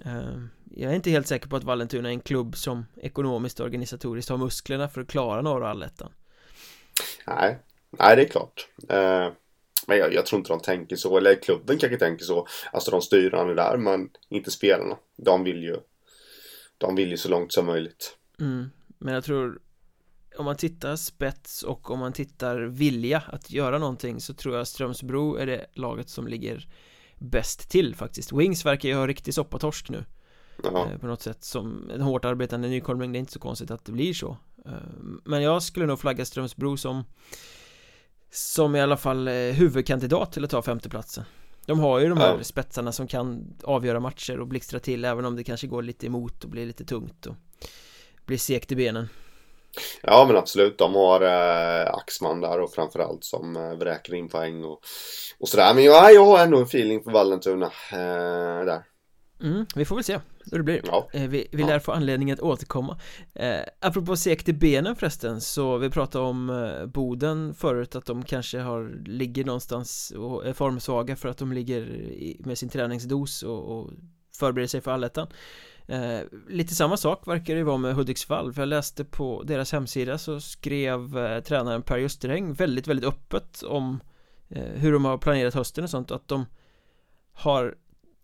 A: Eh, jag är inte helt säker på att Vallentuna är en klubb som ekonomiskt och organisatoriskt har musklerna för att klara norra allettan
B: Nej, nej det är klart. Eh, Men jag, jag, tror inte de tänker så, eller klubben kanske tänker så. Alltså de styrande där, men inte spelarna. De vill ju De vill ju så långt som möjligt.
A: Mm, Men jag tror om man tittar spets och om man tittar vilja att göra någonting så tror jag Strömsbro är det laget som ligger bäst till faktiskt. Wings verkar ju ha riktig soppatorsk nu ja. Eh, på något sätt som en hårt arbetande nykomling Det är inte så konstigt att det blir så eh, Men jag skulle nog flagga Strömsbro som Som i alla fall eh, huvudkandidat till att ta femteplatsen De har ju de här ja. spetsarna som kan avgöra matcher och blixtra till även om det kanske går lite emot och blir lite tungt och Blir segt i benen
B: Ja men absolut, de har eh, Axman där och framförallt som eh, vräker in poäng och, och sådär. Men jag, jag har ändå en feeling för Vallentuna eh, där.
A: Mm, vi får väl se hur det blir. Ja. Eh, vi, vi lär få anledning att återkomma. Eh, Apropå sekt i benen förresten Så vi pratade om eh, Boden förut Att de kanske har Ligger någonstans och är formsvaga för att de ligger i, med sin träningsdos och, och förbereder sig för allettan. Eh, Lite samma sak verkar det vara med Hudiksvall För jag läste på deras hemsida så skrev eh, tränaren Per Justeräng väldigt, väldigt öppet om eh, hur de har planerat hösten och sånt Att de har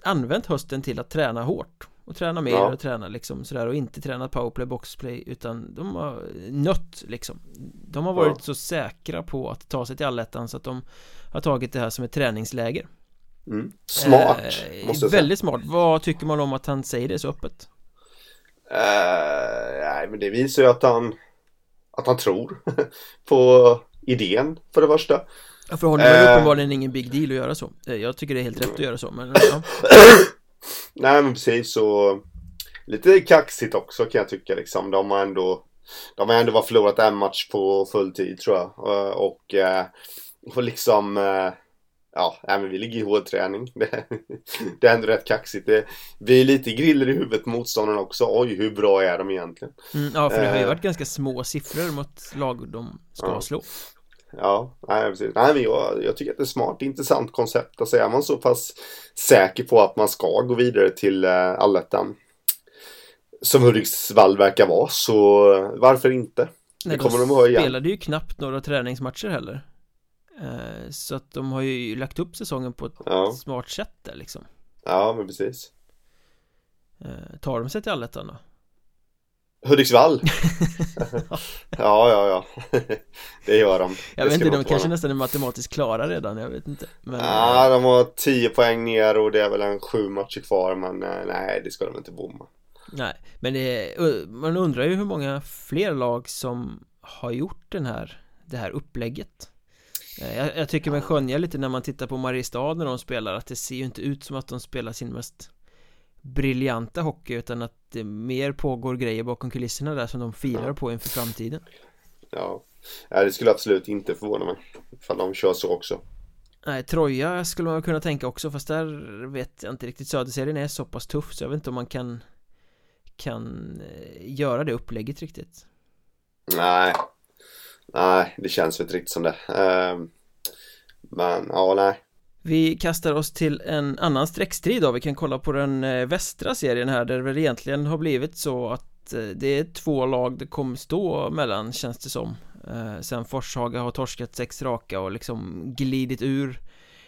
A: använt hösten till att träna hårt och träna mer ja. och träna liksom sådär och inte tränat powerplay, boxplay utan de har nött liksom De har varit ja. så säkra på att ta sig till allettan så att de har tagit det här som ett träningsläger
B: mm. Smart, eh, måste jag
A: säga Väldigt smart, vad tycker man om att han säger det så öppet?
B: Uh, nej men det visar ju att han Att han tror på idén för det första
A: Ja, för honom är det uppenbarligen ingen big deal att göra så eh, Jag tycker det är helt rätt att göra så, men ja.
B: Nej men precis så Lite kaxigt också kan jag tycka liksom De har ändå De har ändå bara förlorat en match på full tid tror jag Och, och liksom Ja, nej, men vi ligger i hårdträning. Det, det är ändå rätt kaxigt. Det, vi är lite griller i huvudet motståndarna också. Oj, hur bra är de egentligen?
A: Mm, ja, för det har ju varit ganska små siffror mot lag de ska ja. slå.
B: Ja, nej, precis. Nej, men jag, jag tycker att det är smart, intressant koncept. Alltså är man så pass säker på att man ska gå vidare till eh, allettan som Hudiksvall verkar vara, så varför inte?
A: Nej, det kommer de att igen. spelade ju knappt några träningsmatcher heller. Eh, så att de har ju lagt upp säsongen på ett
B: Ja,
A: smart sätt där liksom
B: ja men precis.
A: eh, Tar de sig till allettan då?
B: Hudiksvall! ja, ja, ja. det gör de.
A: Jag
B: Det
A: vet inte,
B: de
A: kanske nästan är matematiskt klara redan, jag vet inte men,
B: Ja, de har 10 poäng ner och det är väl en sju matcher kvar men eh, nej, det ska de inte bomma.
A: Nej, men det man undrar ju hur många fler lag som har gjort den här, det här upplägget Eh, jag, jag tycker mig skönja lite när man tittar på Mariestad när de spelar att det ser ju inte ut som att de spelar sin mest briljanta hockey utan att det mer pågår grejer bakom kulisserna där som de filar på inför framtiden
B: Ja. ja, det skulle absolut inte förvåna mig ifall de kör så också.
A: Nej, Troja skulle man kunna tänka också fast där vet jag inte riktigt Söderserien är så pass tuff så jag vet inte om man kan kan eh, göra det upplägget riktigt
B: Nej, nej, det känns väl inte riktigt som det. Ehm, men ja, nej.
A: Vi kastar oss till en annan streckstrid då, vi kan kolla på den eh, västra serien här där det väl egentligen har blivit så att eh, det är två lag det kommer stå mellan känns det som. Eh, sen Forshaga har torskat sex raka och liksom glidit ur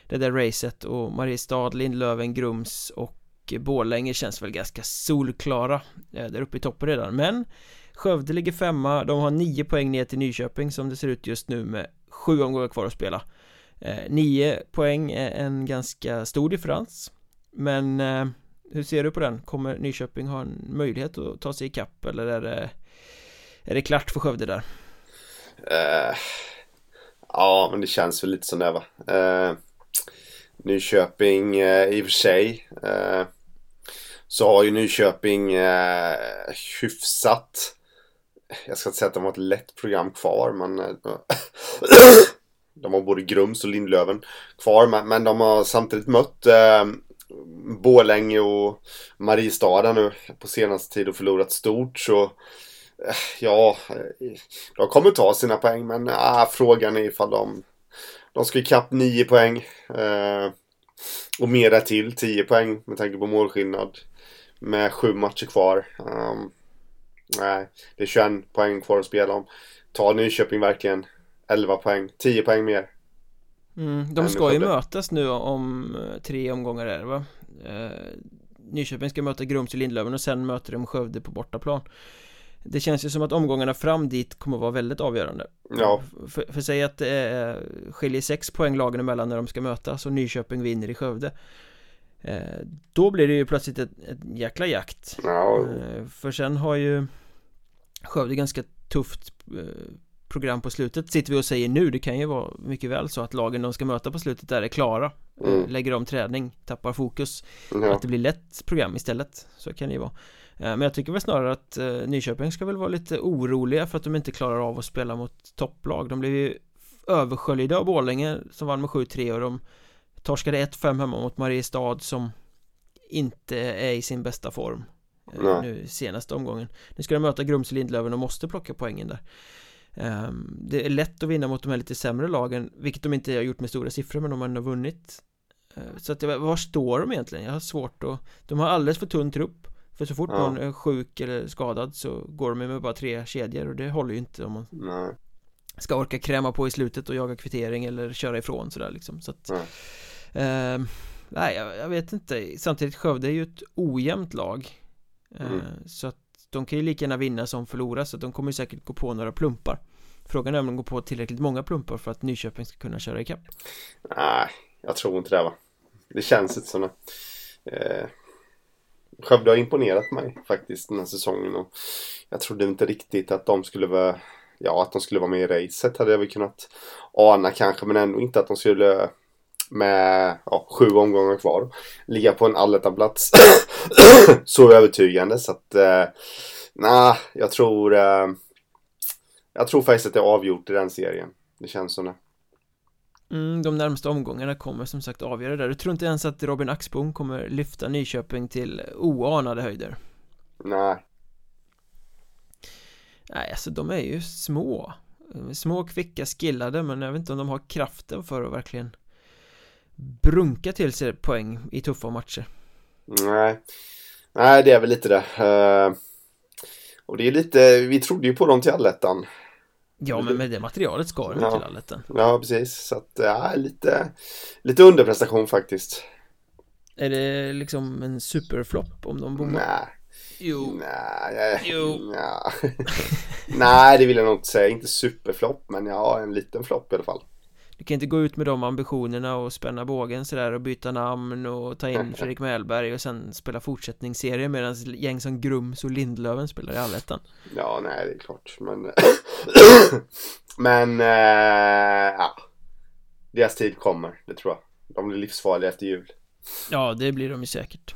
A: det där racet. Och Mariestad, Lindlöven, Grums och Borlänge känns väl ganska solklara där uppe i toppen redan. Men Skövde ligger femma, de har nio poäng ner till Nyköping som det ser ut just nu med sju omgångar kvar att spela. Eh, Nio poäng är en ganska stor differens Men eh, hur ser du på den? Kommer Nyköping ha en möjlighet att ta sig ikapp eller är det Är det klart för Skövde där?
B: Uh, ja, men det känns väl lite som det va. Uh, Nyköping uh, i och för sig. uh, så har ju Nyköping uh, hyfsat. Jag ska inte säga att de har ett lätt program kvar men De har både Grums och Lindlöven kvar men, men de har samtidigt mött eh, Borlänge och Mariestad nu på senaste tid och förlorat stort så eh, Ja, eh, de kommer ta sina poäng men ah, frågan är ifall de De ska ikapp 9 poäng eh, Och mer till 10 poäng med tanke på målskillnad Med sju matcher kvar. Um, Nej, det är 21 poäng kvar att spela om. Tar Nyköping verkligen 11 poäng, 10 poäng mer.
A: Mm, De ska ju mötas nu om eh, tre omgångar är det va? Eh, Nyköping ska möta Grums och Lindlöven och sen möter de Skövde på bortaplan. Det känns ju som att omgångarna fram dit kommer vara väldigt avgörande.
B: Ja,
A: För, för säg att det är, skiljer sex poäng lagen emellan när de ska mötas och Nyköping vinner i Skövde. Eh, Då blir det ju plötsligt ett, ett jäkla jakt.
B: Ja,
A: eh, För sen har ju Skövde ganska tufft eh, program på slutet sitter vi och säger nu Det kan ju vara mycket väl så att lagen de ska möta på slutet där är klara
B: Mm.
A: Lägger om träning, tappar fokus
B: ja.
A: Att det blir lätt program istället Så kan det ju vara Eh, Men jag tycker väl snarare att eh, Nyköping ska väl vara lite oroliga för att de inte klarar av att spela mot topplag De blev ju översköljda av Borlänge som vann med 7-3 och de torskade 1-5 hemma mot Mariestad som inte är i sin bästa form
B: Nej.
A: nu senaste omgången Nu ska de möta Grums och Lindlöven och måste plocka poängen där Det är lätt att vinna mot de här lite sämre lagen Vilket de inte har gjort med stora siffror men de har ändå vunnit Eh, Så att, var står de egentligen? Jag har svårt att De har alldeles för tunn trupp För så fort
B: Ja.
A: någon är sjuk eller skadad så går de med bara tre kedjor och det håller ju inte om man
B: Nej,
A: ska orka kräma på i slutet och jaga kvittering eller köra ifrån sådär liksom så att
B: Nej.
A: ehm, Nej, jag, jag vet inte Samtidigt Skövde är ju ett ojämnt lag Eh,
B: Mm.
A: Så att de kan ju lika gärna vinna som förlora så de kommer ju säkert gå på några plumpar Frågan är om de går på tillräckligt många plumpar för att Nyköping ska kunna köra ikapp
B: nej, jag tror inte det va. Det känns inte som det. Eh, Skövde har imponerat mig faktiskt den här säsongen och jag trodde inte riktigt att de skulle vara Ja, att de skulle vara med i racet hade jag väl kunnat ana kanske men ändå inte att de skulle med ja, sju omgångar kvar ligga på en allettanplats så övertygande så att eh, nej, jag tror eh, jag tror faktiskt att det är avgjort i den serien. Det känns som det.
A: mm, De närmaste omgångarna kommer som sagt avgöra det där Du tror inte ens att Robin Axbom kommer lyfta Nyköping till oanade höjder?
B: Nej,
A: Nej, alltså de är ju små Små, kvicka, skillade men jag vet inte om de har kraften för att verkligen Brunka till sig poäng i tuffa matcher
B: nej. Nej, det är väl lite det. Eh, och det är lite, vi trodde ju på dem till allettan.
A: Ja men med det materialet ska de ja. till allettan
B: Ja precis så att ja, lite Lite underprestation faktiskt
A: Är det liksom en superflopp om de bommar?
B: Nej
A: Jo
B: Nej,
A: jo.
B: Nej. Nej det vill jag nog inte säga, inte superflopp men ja en liten flopp i alla fall
A: du kan inte gå ut med de ambitionerna och spänna bågen sådär och byta namn och ta in Fredrik Mellberg och sen spela fortsättningsserie medan gäng som Grums och Lindlöven spelar i allettan.
B: Ja, nej det är klart men Men äh, ja Deras tid kommer, det tror jag. De blir livsfarliga efter jul.
A: Ja, det blir de ju säkert.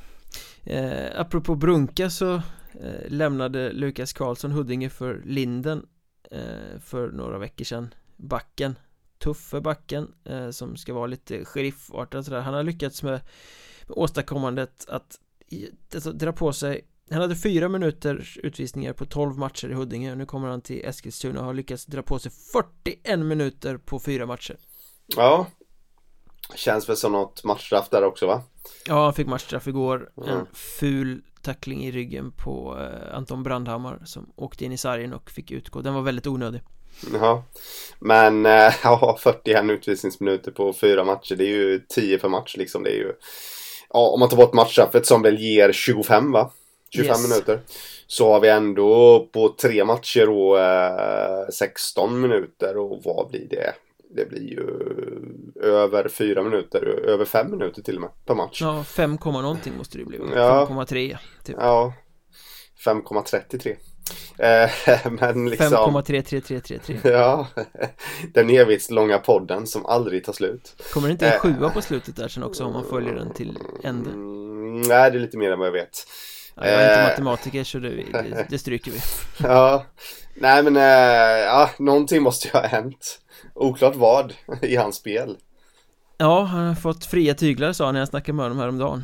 A: Eh, apropå Brunka så eh, lämnade Lukas Karlsson Huddinge för Linden eh, för några veckor sedan. Backen tuffe backen eh, som ska vara lite sheriffartad sådär. Han har lyckats med, med åstadkommandet att alltså, dra på sig. Han hade fyra minuters utvisningar på 12 matcher i Huddinge. Och nu kommer han till Eskilstuna och har lyckats dra på sig 41 minuter på fyra matcher.
B: Ja. Känns väl som något matchstraff där också va?
A: Ja, han fick matchstraff igår. Mm. En ful tackling i ryggen på eh, Anton Brandhammar som åkte in i sargen och fick utgå. Den var väldigt onödig
B: Ja. Men äh, ja, 41 utvisningsminuter på fyra matcher. Det är ju 10 per match liksom. Det är ju... Ja, om man tar bort matchstraffet som väl ger 25 va? 25 yes. minuter. Så har vi ändå på tre matcher och eh, 16 minuter och vad blir det? Det blir ju över 4 minuter, över 5 minuter till och med per match.
A: Ja, 5, någonting måste det bli. Ja. 5,3 typ.
B: Ja, 5,33. Eh, men liksom
A: 5,33333
B: Ja Den evigt långa podden som aldrig tar slut.
A: Kommer det inte en eh, sjua på slutet där sen också om man följer den till ände?
B: Mm, nej det är lite mer än vad jag vet.
A: Ja, Jag är inte matematiker så det, det, stryker vi.
B: Ja. Nej men ja, någonting måste ju ha hänt. Oklart vad i hans spel.
A: Ja, han har fått fria tyglar sa han när jag snackade med honom häromdagen.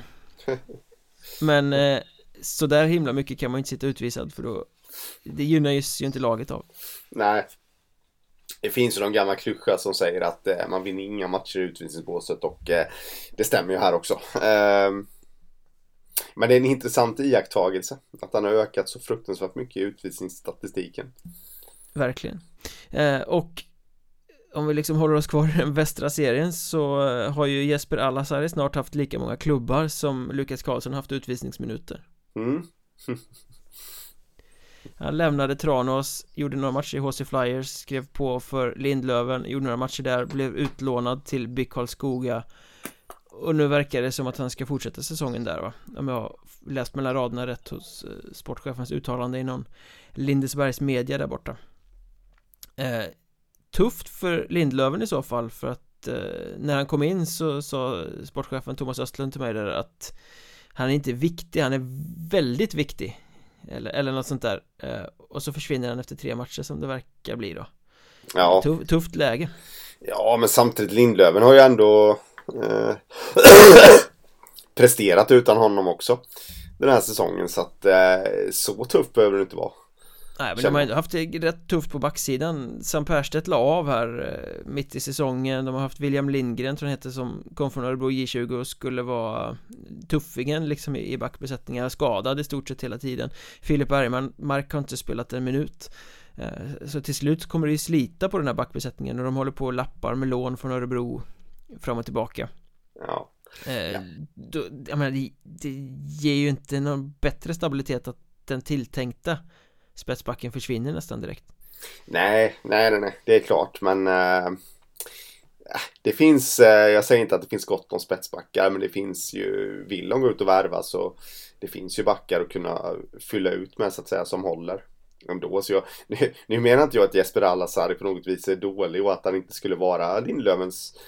A: Men eh, så där himla mycket kan man inte sitta utvisad för då det gynnar ju inte laget av.
B: Nej. Det finns ju de gamla klyschor som säger att eh, man vinner inga matcher i utvisningsbåset och eh, det stämmer ju här också. Eh, men det är en intressant iakttagelse att han har ökat så fruktansvärt mycket i utvisningsstatistiken.
A: Verkligen. Eh, och om vi liksom håller oss kvar i den västra serien så eh, har ju Jesper Alasari snart haft lika många klubbar som Lukas Karlsson haft utvisningsminuter. Mm. Han lämnade Tranås, gjorde några matcher i HC Flyers, skrev på för Lindlöven, gjorde några matcher där, blev utlånad till BIK Karlskoga. Och nu verkar det som att han ska fortsätta säsongen där va? Om jag har läst mellan raderna rätt hos eh, sportchefens uttalande i någon Lindesbergs media där borta. Eh, Tufft för Lindlöven i så fall för att eh, när han kom in så sa sportchefen Thomas Östlund till mig där att han är inte viktig, han är väldigt viktig eller, eller något sånt där. Eh, Och så försvinner han efter tre matcher som det verkar bli då. Ja. Tuff, Tufft läge.
B: Ja men samtidigt Lindlöven har ju ändå eh, Presterat utan honom också Den här säsongen. Så att eh, Så tufft behöver det inte vara
A: Nej men de har haft det rätt tufft på backsidan. Sam Perstedt la av här eh, mitt i säsongen. De har haft William Lindgren tror jag heter som kom från Örebro J20 och skulle vara tuffingen liksom i backbesättningar. Skadad i stort sett hela tiden. Filip Bergman, Mark har inte spelat en minut. Eh, Så till slut kommer det ju slita på den här backbesättningen och de håller på och lappar med lån från Örebro fram och tillbaka.
B: Ja,
A: eh, ja. Då, jag menar, det, det ger ju inte någon bättre stabilitet att den tilltänkta spetsbacken försvinner nästan direkt
B: Nej, nej, nej, nej. det är klart men eh, äh, det finns, äh, jag säger inte att det finns gott om spetsbackar men det finns ju, vill de gå ut och värva så det finns ju backar att kunna fylla ut med så att säga som håller ändå. Så jag, nu, nu menar inte jag att Jesper Alassari på något vis är dålig och att han inte skulle vara Lindlövens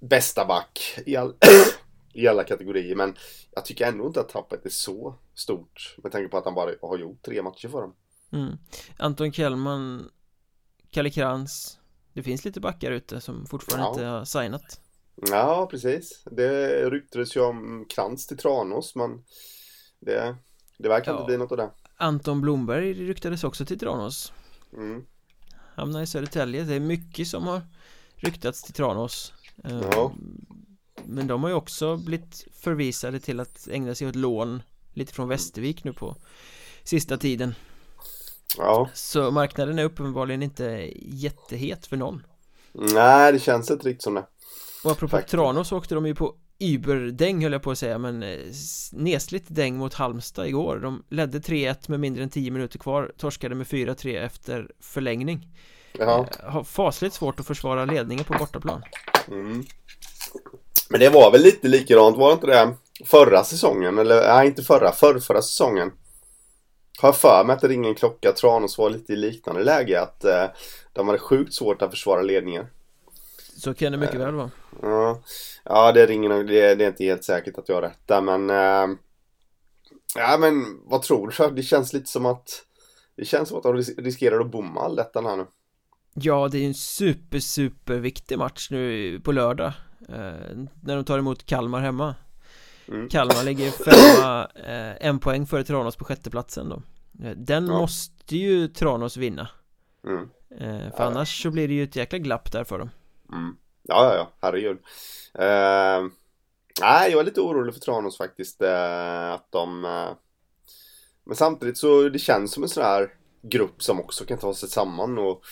B: bästa back i, all, i alla kategorier. Men jag tycker ändå inte att tappet är så stort med tanke på att han bara har gjort tre matcher för dem.
A: Mm. Anton Kjellman Kalle Krantz Det finns lite backar ute som fortfarande ja. inte har signat
B: Ja, precis Det ryktades ju om Krantz till Tranås men Det, det verkar ja. inte bli något av det
A: Anton Blomberg ryktades också till Tranås mm. Hamnar i Södertälje Det är mycket som har ryktats till Tranås ja. Ehm, men de har ju också blivit förvisade till att ägna sig åt lån Lite från Västervik nu på Sista tiden
B: Ja.
A: Så marknaden är uppenbarligen inte jättehet för någon
B: Nej, det känns inte riktigt som det.
A: Och apropå
B: Faktiskt.
A: Tranås åkte de ju på Überdäng höll jag på att säga men eh, nesligt däng mot Halmstad igår De ledde 3-1 med mindre än 10 minuter kvar Torskade med 4-3 efter förlängning
B: Ja.
A: Eh, Har fasligt svårt att försvara ledningen på bortaplan
B: Mm. Men det var väl lite likadant, var det inte det? Förra säsongen, eller nej inte förra, förra, förra säsongen. Har för mig att det ringer en klocka, Tranås var lite i liknande läge att eh, de hade sjukt svårt att försvara ledningen.
A: Så kan det mycket väl vara
B: Ja, ja det ringer nog, det, det är inte helt säkert att jag har rätt där men eh, Ja men vad tror du? Det känns lite som att Det känns som att de ris- riskerar att bomma allettan här nu.
A: Ja, det är en super, super viktig match nu på lördag eh, När de tar emot Kalmar hemma
B: Mm.
A: Kalmar ligger femma, eh, en poäng före Tranås på sjätteplatsen då Eh, Den
B: Ja.
A: måste ju Tranås vinna
B: Mm.
A: eh, För
B: Ja.
A: annars så blir det ju ett jäkla glapp där för dem
B: Mm. Ja, ja, ja, herregud. Eh, nej, jag är lite orolig för Tranås faktiskt. Eh, att de... Eh, men samtidigt så det känns som en sån här grupp som också kan ta sig samman och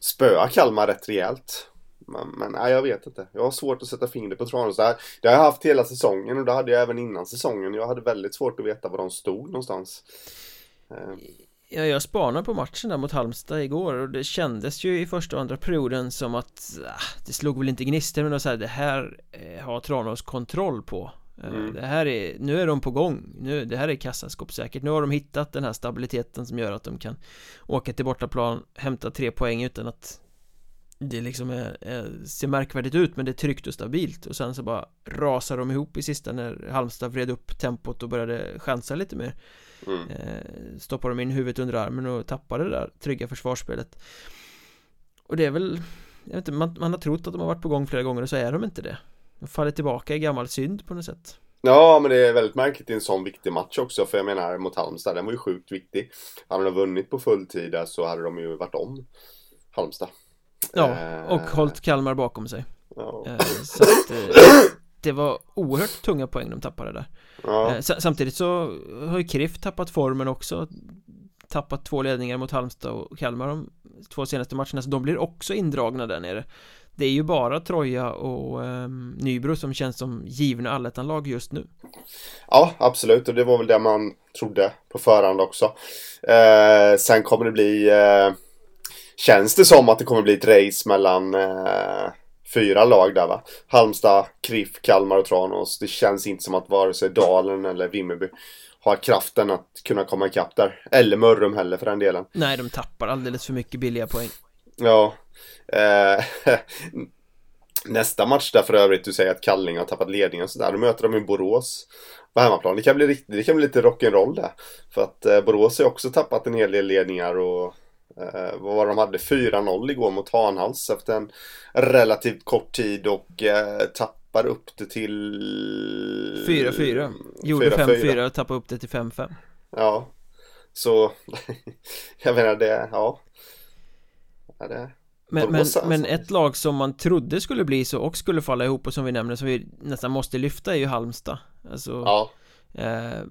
B: spöa Kalmar rätt rejält. Men, men nej, jag vet inte. Jag har svårt att sätta fingret på Tranås. Det, här, det har jag haft hela säsongen och det hade jag även innan säsongen. Jag hade väldigt svårt att veta var de stod någonstans. Eh,
A: Ja, jag spanade på matchen där mot Halmstad igår och det kändes ju i första och andra perioden som att ah, Det slog väl inte gnistor men det var så här, det här eh, har Tranås kontroll på Eh,
B: Mm.
A: Det här är, nu är de på gång nu, Det här är kassaskåpssäkert Nu har de hittat den här stabiliteten som gör att de kan Åka till bortaplan, hämta tre poäng utan att Det liksom är, är, ser märkvärdigt ut men det är tryggt och stabilt och sen så bara rasar de ihop i sista när Halmstad vred upp tempot och började chansa lite mer
B: mm.
A: eh, Stoppar de in huvudet under armen och tappar det där trygga försvarsspelet Och det är väl jag vet inte, man, man har trott att de har varit på gång flera gånger och så är de inte det De faller tillbaka i gammal synd på något sätt
B: Ja, men det är väldigt märkligt i en sån viktig match också. För jag menar, mot Halmstad, den var ju sjukt viktig. Hade de vunnit på full tid så hade de ju varit om Halmstad.
A: Ja,
B: Eh,
A: och hållit Kalmar bakom sig
B: Ja.
A: eh, Så att eh, det var oerhört tunga poäng de tappade där
B: ja.
A: eh, sa- Samtidigt så har ju KRIF tappat formen också Tappat två ledningar mot Halmstad och Kalmar de två senaste matcherna Så de blir också indragna där nere Det är ju bara Troja och ehm, Nybro som känns som givna allettanlag just nu
B: ja, absolut. Och det var väl det man trodde på förhand också. Eh, sen kommer det bli... Känns det som att det kommer bli ett race mellan eh, fyra lag där va? Halmstad, KRIF, Kalmar och Tranås. Det känns inte som att vare sig Dalen eller Vimmerby har kraften att kunna komma ikapp där. Eller Mörrum heller för den delen.
A: Nej, de tappar alldeles för mycket billiga poäng
B: Ja. Eh, nästa match där för övrigt, du säger att Kallinge har tappat ledningen och sådär. Då möter de ju Borås på hemmaplan. Det kan bli, riktigt, det kan bli lite rock'n'roll där. För att eh, Borås har ju också tappat en hel del ledningar och eh, vad de hade? 4-0 igår mot Hanhals efter en relativt kort tid och eh, tappar upp det till...
A: 4-4 Gjorde 5-4 och tappade upp det till 5-5
B: Ja. Så, jag menar det, ja. ja det,
A: Men, men,
B: alltså.
A: men ett lag som man trodde skulle bli så och skulle falla ihop och som vi nämner som vi nästan måste lyfta är ju Halmstad Alltså
B: ja.
A: eh,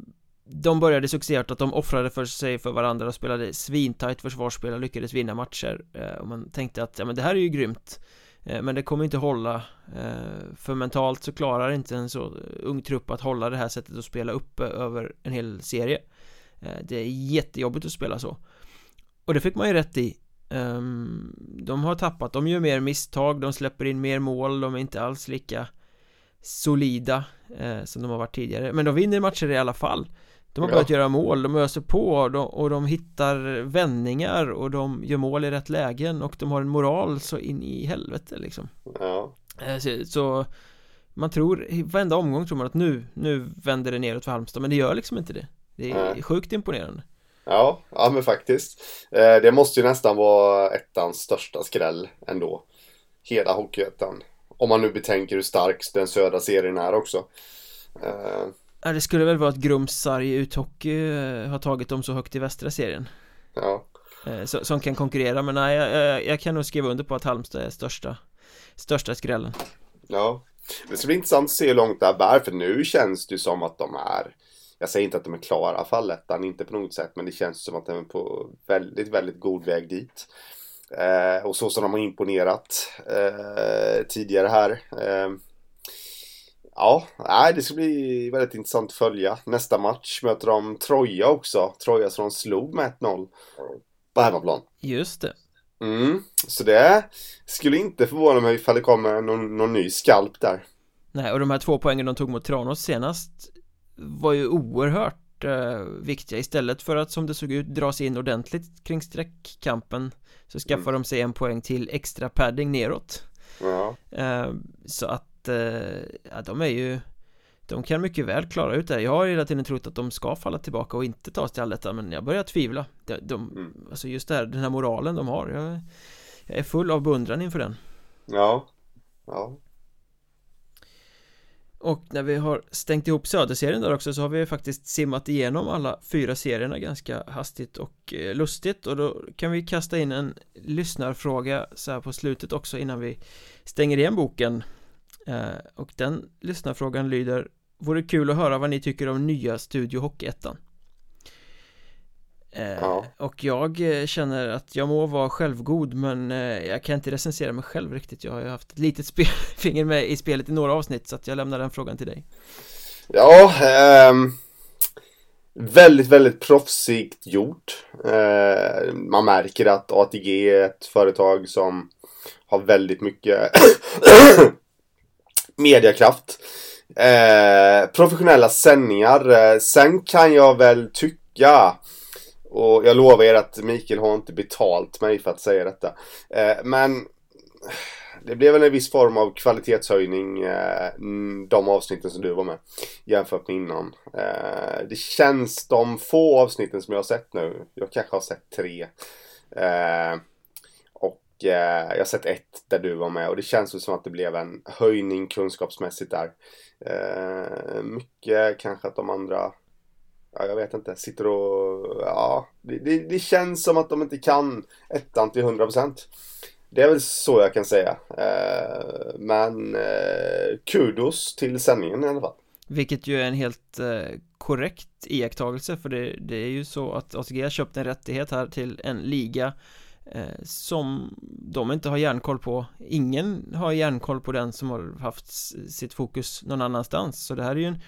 A: de började succéartat, de offrade för sig för varandra och spelade svintajt försvarsspel och lyckades vinna matcher. Eh, och man tänkte att ja men det här är ju grymt. Eh, men det kommer inte hålla. Eh, för mentalt så klarar inte en så ung trupp att hålla det här sättet att spela uppe över en hel serie. Det är jättejobbigt att spela så. Och det fick man ju rätt i. Ehm, de har tappat, de gör mer misstag, de släpper in mer mål, de är inte alls lika solida eh, som de har varit tidigare. Men de vinner matcher i alla fall. De har
B: Ja.
A: börjat göra mål, de öser på och de, och de hittar vändningar och de gör mål i rätt lägen och de har en moral så in i helvete liksom
B: ja.
A: Eh, så, så man tror, varenda omgång tror man att nu, nu vänder det neråt för Halmstad men det gör liksom inte det Det är
B: Nej.
A: sjukt imponerande
B: Ja, ja men faktiskt. Eh, det måste ju nästan vara ettans största skräll ändå. Hela Hockeyettan. Om man nu betänker hur stark den södra serien är också.
A: Ja, det skulle väl vara att Grums sarg uthockey eh, har tagit dem så högt i västra serien
B: ja,
A: eh, så, Som kan konkurrera, men nej, jag, jag, jag kan nog skriva under på att Halmstad är största Största skrällen
B: ja. Det ska bli intressant att se hur långt det här bär. För nu känns det ju som att de är jag säger inte att de är klara för allettan, inte på något sätt, men det känns som att de är på väldigt, väldigt god väg dit. Eh, och så som de har imponerat eh, tidigare här. Eh, ja, nej, det ska bli väldigt intressant att följa. Nästa match möter de Troja också. Troja som de slog med 1-0 på hemmaplan.
A: Just det.
B: Mm, så det skulle inte förvåna mig ifall det kommer någon, någon ny skalp där.
A: Nej, och de här två poängen de tog mot Tranås senast var ju oerhört eh, viktiga istället för att som det såg ut dras in ordentligt kring streckkampen så skaffar mm. de sig en poäng till extra padding neråt
B: ja.
A: eh, så att eh, ja, de är ju de kan mycket väl klara ut det Jag har hela tiden trott att de ska falla tillbaka och inte ta sig till allettan Men jag börjar tvivla. De, de, mm. Alltså just det här, den här moralen de har jag, jag är full av beundran inför den.
B: Ja. Ja.
A: Och när vi har stängt ihop Söderserien där också så har vi faktiskt simmat igenom alla fyra serierna ganska hastigt och eh, lustigt. Och då kan vi kasta in en lyssnarfråga så här på slutet också innan vi stänger igen boken och den lyssnarfrågan lyder Vore kul att höra vad ni tycker om nya Studio Hockeyettan. Eh, ja. Och jag eh, känner att jag må vara självgod men eh, jag kan inte recensera mig själv riktigt. Jag har ju haft ett litet finger med i spelet i några avsnitt så att jag lämnar den frågan till dig.
B: Ja, ehm, väldigt, väldigt proffsigt gjort. Eh, Man märker att ATG är ett företag som har väldigt mycket mediakraft eh, Professionella sändningar eh, Sen kan jag väl tycka och jag lovar er att Mikael har inte betalt mig för att säga detta. Eh, men det blev väl en viss form av kvalitetshöjning eh, de avsnitten som du var med jämfört med innan. Eh, det känns de få avsnitten som jag har sett nu. Jag kanske har sett tre. Eh, Eh, och eh, jag har sett ett där du var med och det känns som att det blev en höjning kunskapsmässigt där. Eh, mycket kanske att de andra ja, jag vet inte, sitter och, ja, det, det, det, känns som att de inte kan ettan till 100%. Det är väl så jag kan säga. Eh, men eh, kudos till sändningen i alla fall.
A: Vilket ju är en helt eh, korrekt iakttagelse för det, det, är ju så att ATG har köpt en rättighet här till en liga som de inte har järnkoll på. Ingen har järnkoll på den som har haft sitt fokus någon annanstans. Så det här är ju en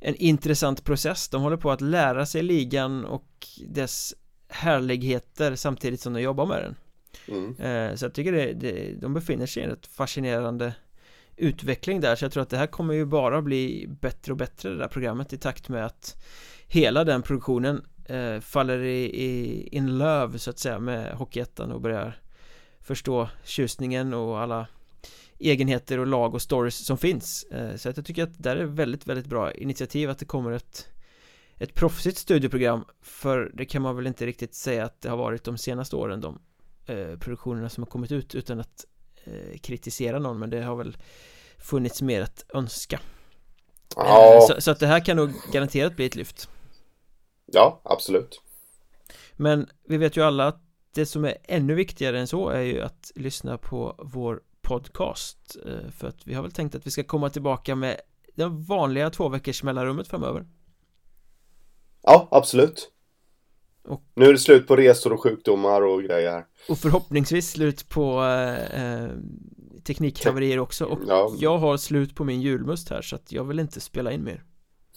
A: en intressant process. De håller på att lära sig ligan och dess härligheter samtidigt som de jobbar med den. Mm. Eh, så jag tycker det, det, de befinner sig i en rätt fascinerande utveckling där. Så jag tror att det här kommer ju bara bli bättre och bättre det där programmet i takt med att hela den produktionen eh, faller i, i in love så att säga med Hockeyettan och börjar förstå tjusningen och alla egenheter och lag och stories som finns. Eh, Så att jag tycker att det är väldigt, väldigt bra initiativ att det kommer ett ett proffsigt studioprogram för det kan man väl inte riktigt säga att det har varit de senaste åren de eh, produktionerna som har kommit ut utan att eh, kritisera någon men det har väl funnits mer att önska.
B: Ja.
A: eh, så, så, att det här kan nog garanterat bli ett lyft
B: Ja, absolut.
A: Men vi vet ju alla att det som är ännu viktigare än så är ju att lyssna på vår podcast eh, För att vi har väl tänkt att vi ska komma tillbaka med det vanliga två veckors mellanrummet framöver.
B: Ja, absolut. Och, Nu är det slut på resor och sjukdomar och grejer.
A: Och förhoppningsvis slut på eh, eh teknikhaverier också. Och ja. jag har slut på min julmust här så att jag vill inte spela in mer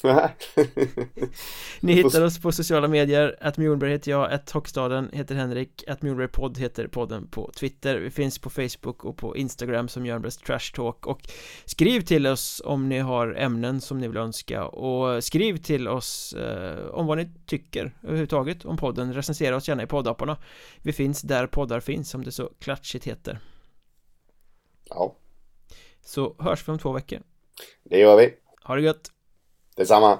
A: Ni hittar oss på sociala medier, att Mjolberg heter jag, att Hockstaden heter Henrik, att Mjolberg podd heter podden på Twitter. Vi finns på Facebook och på Instagram som Jörnbergs Trash Talk. Och skriv till oss om ni har ämnen som ni vill önska. Och skriv till oss eh, om vad ni tycker överhuvudtaget om podden, recensera oss gärna i poddapparna. Vi finns där poddar finns som det så klatschigt heter.
B: Ja.
A: Så hörs vi om två veckor.
B: Det gör vi.
A: Ha det gött
B: der sag mal,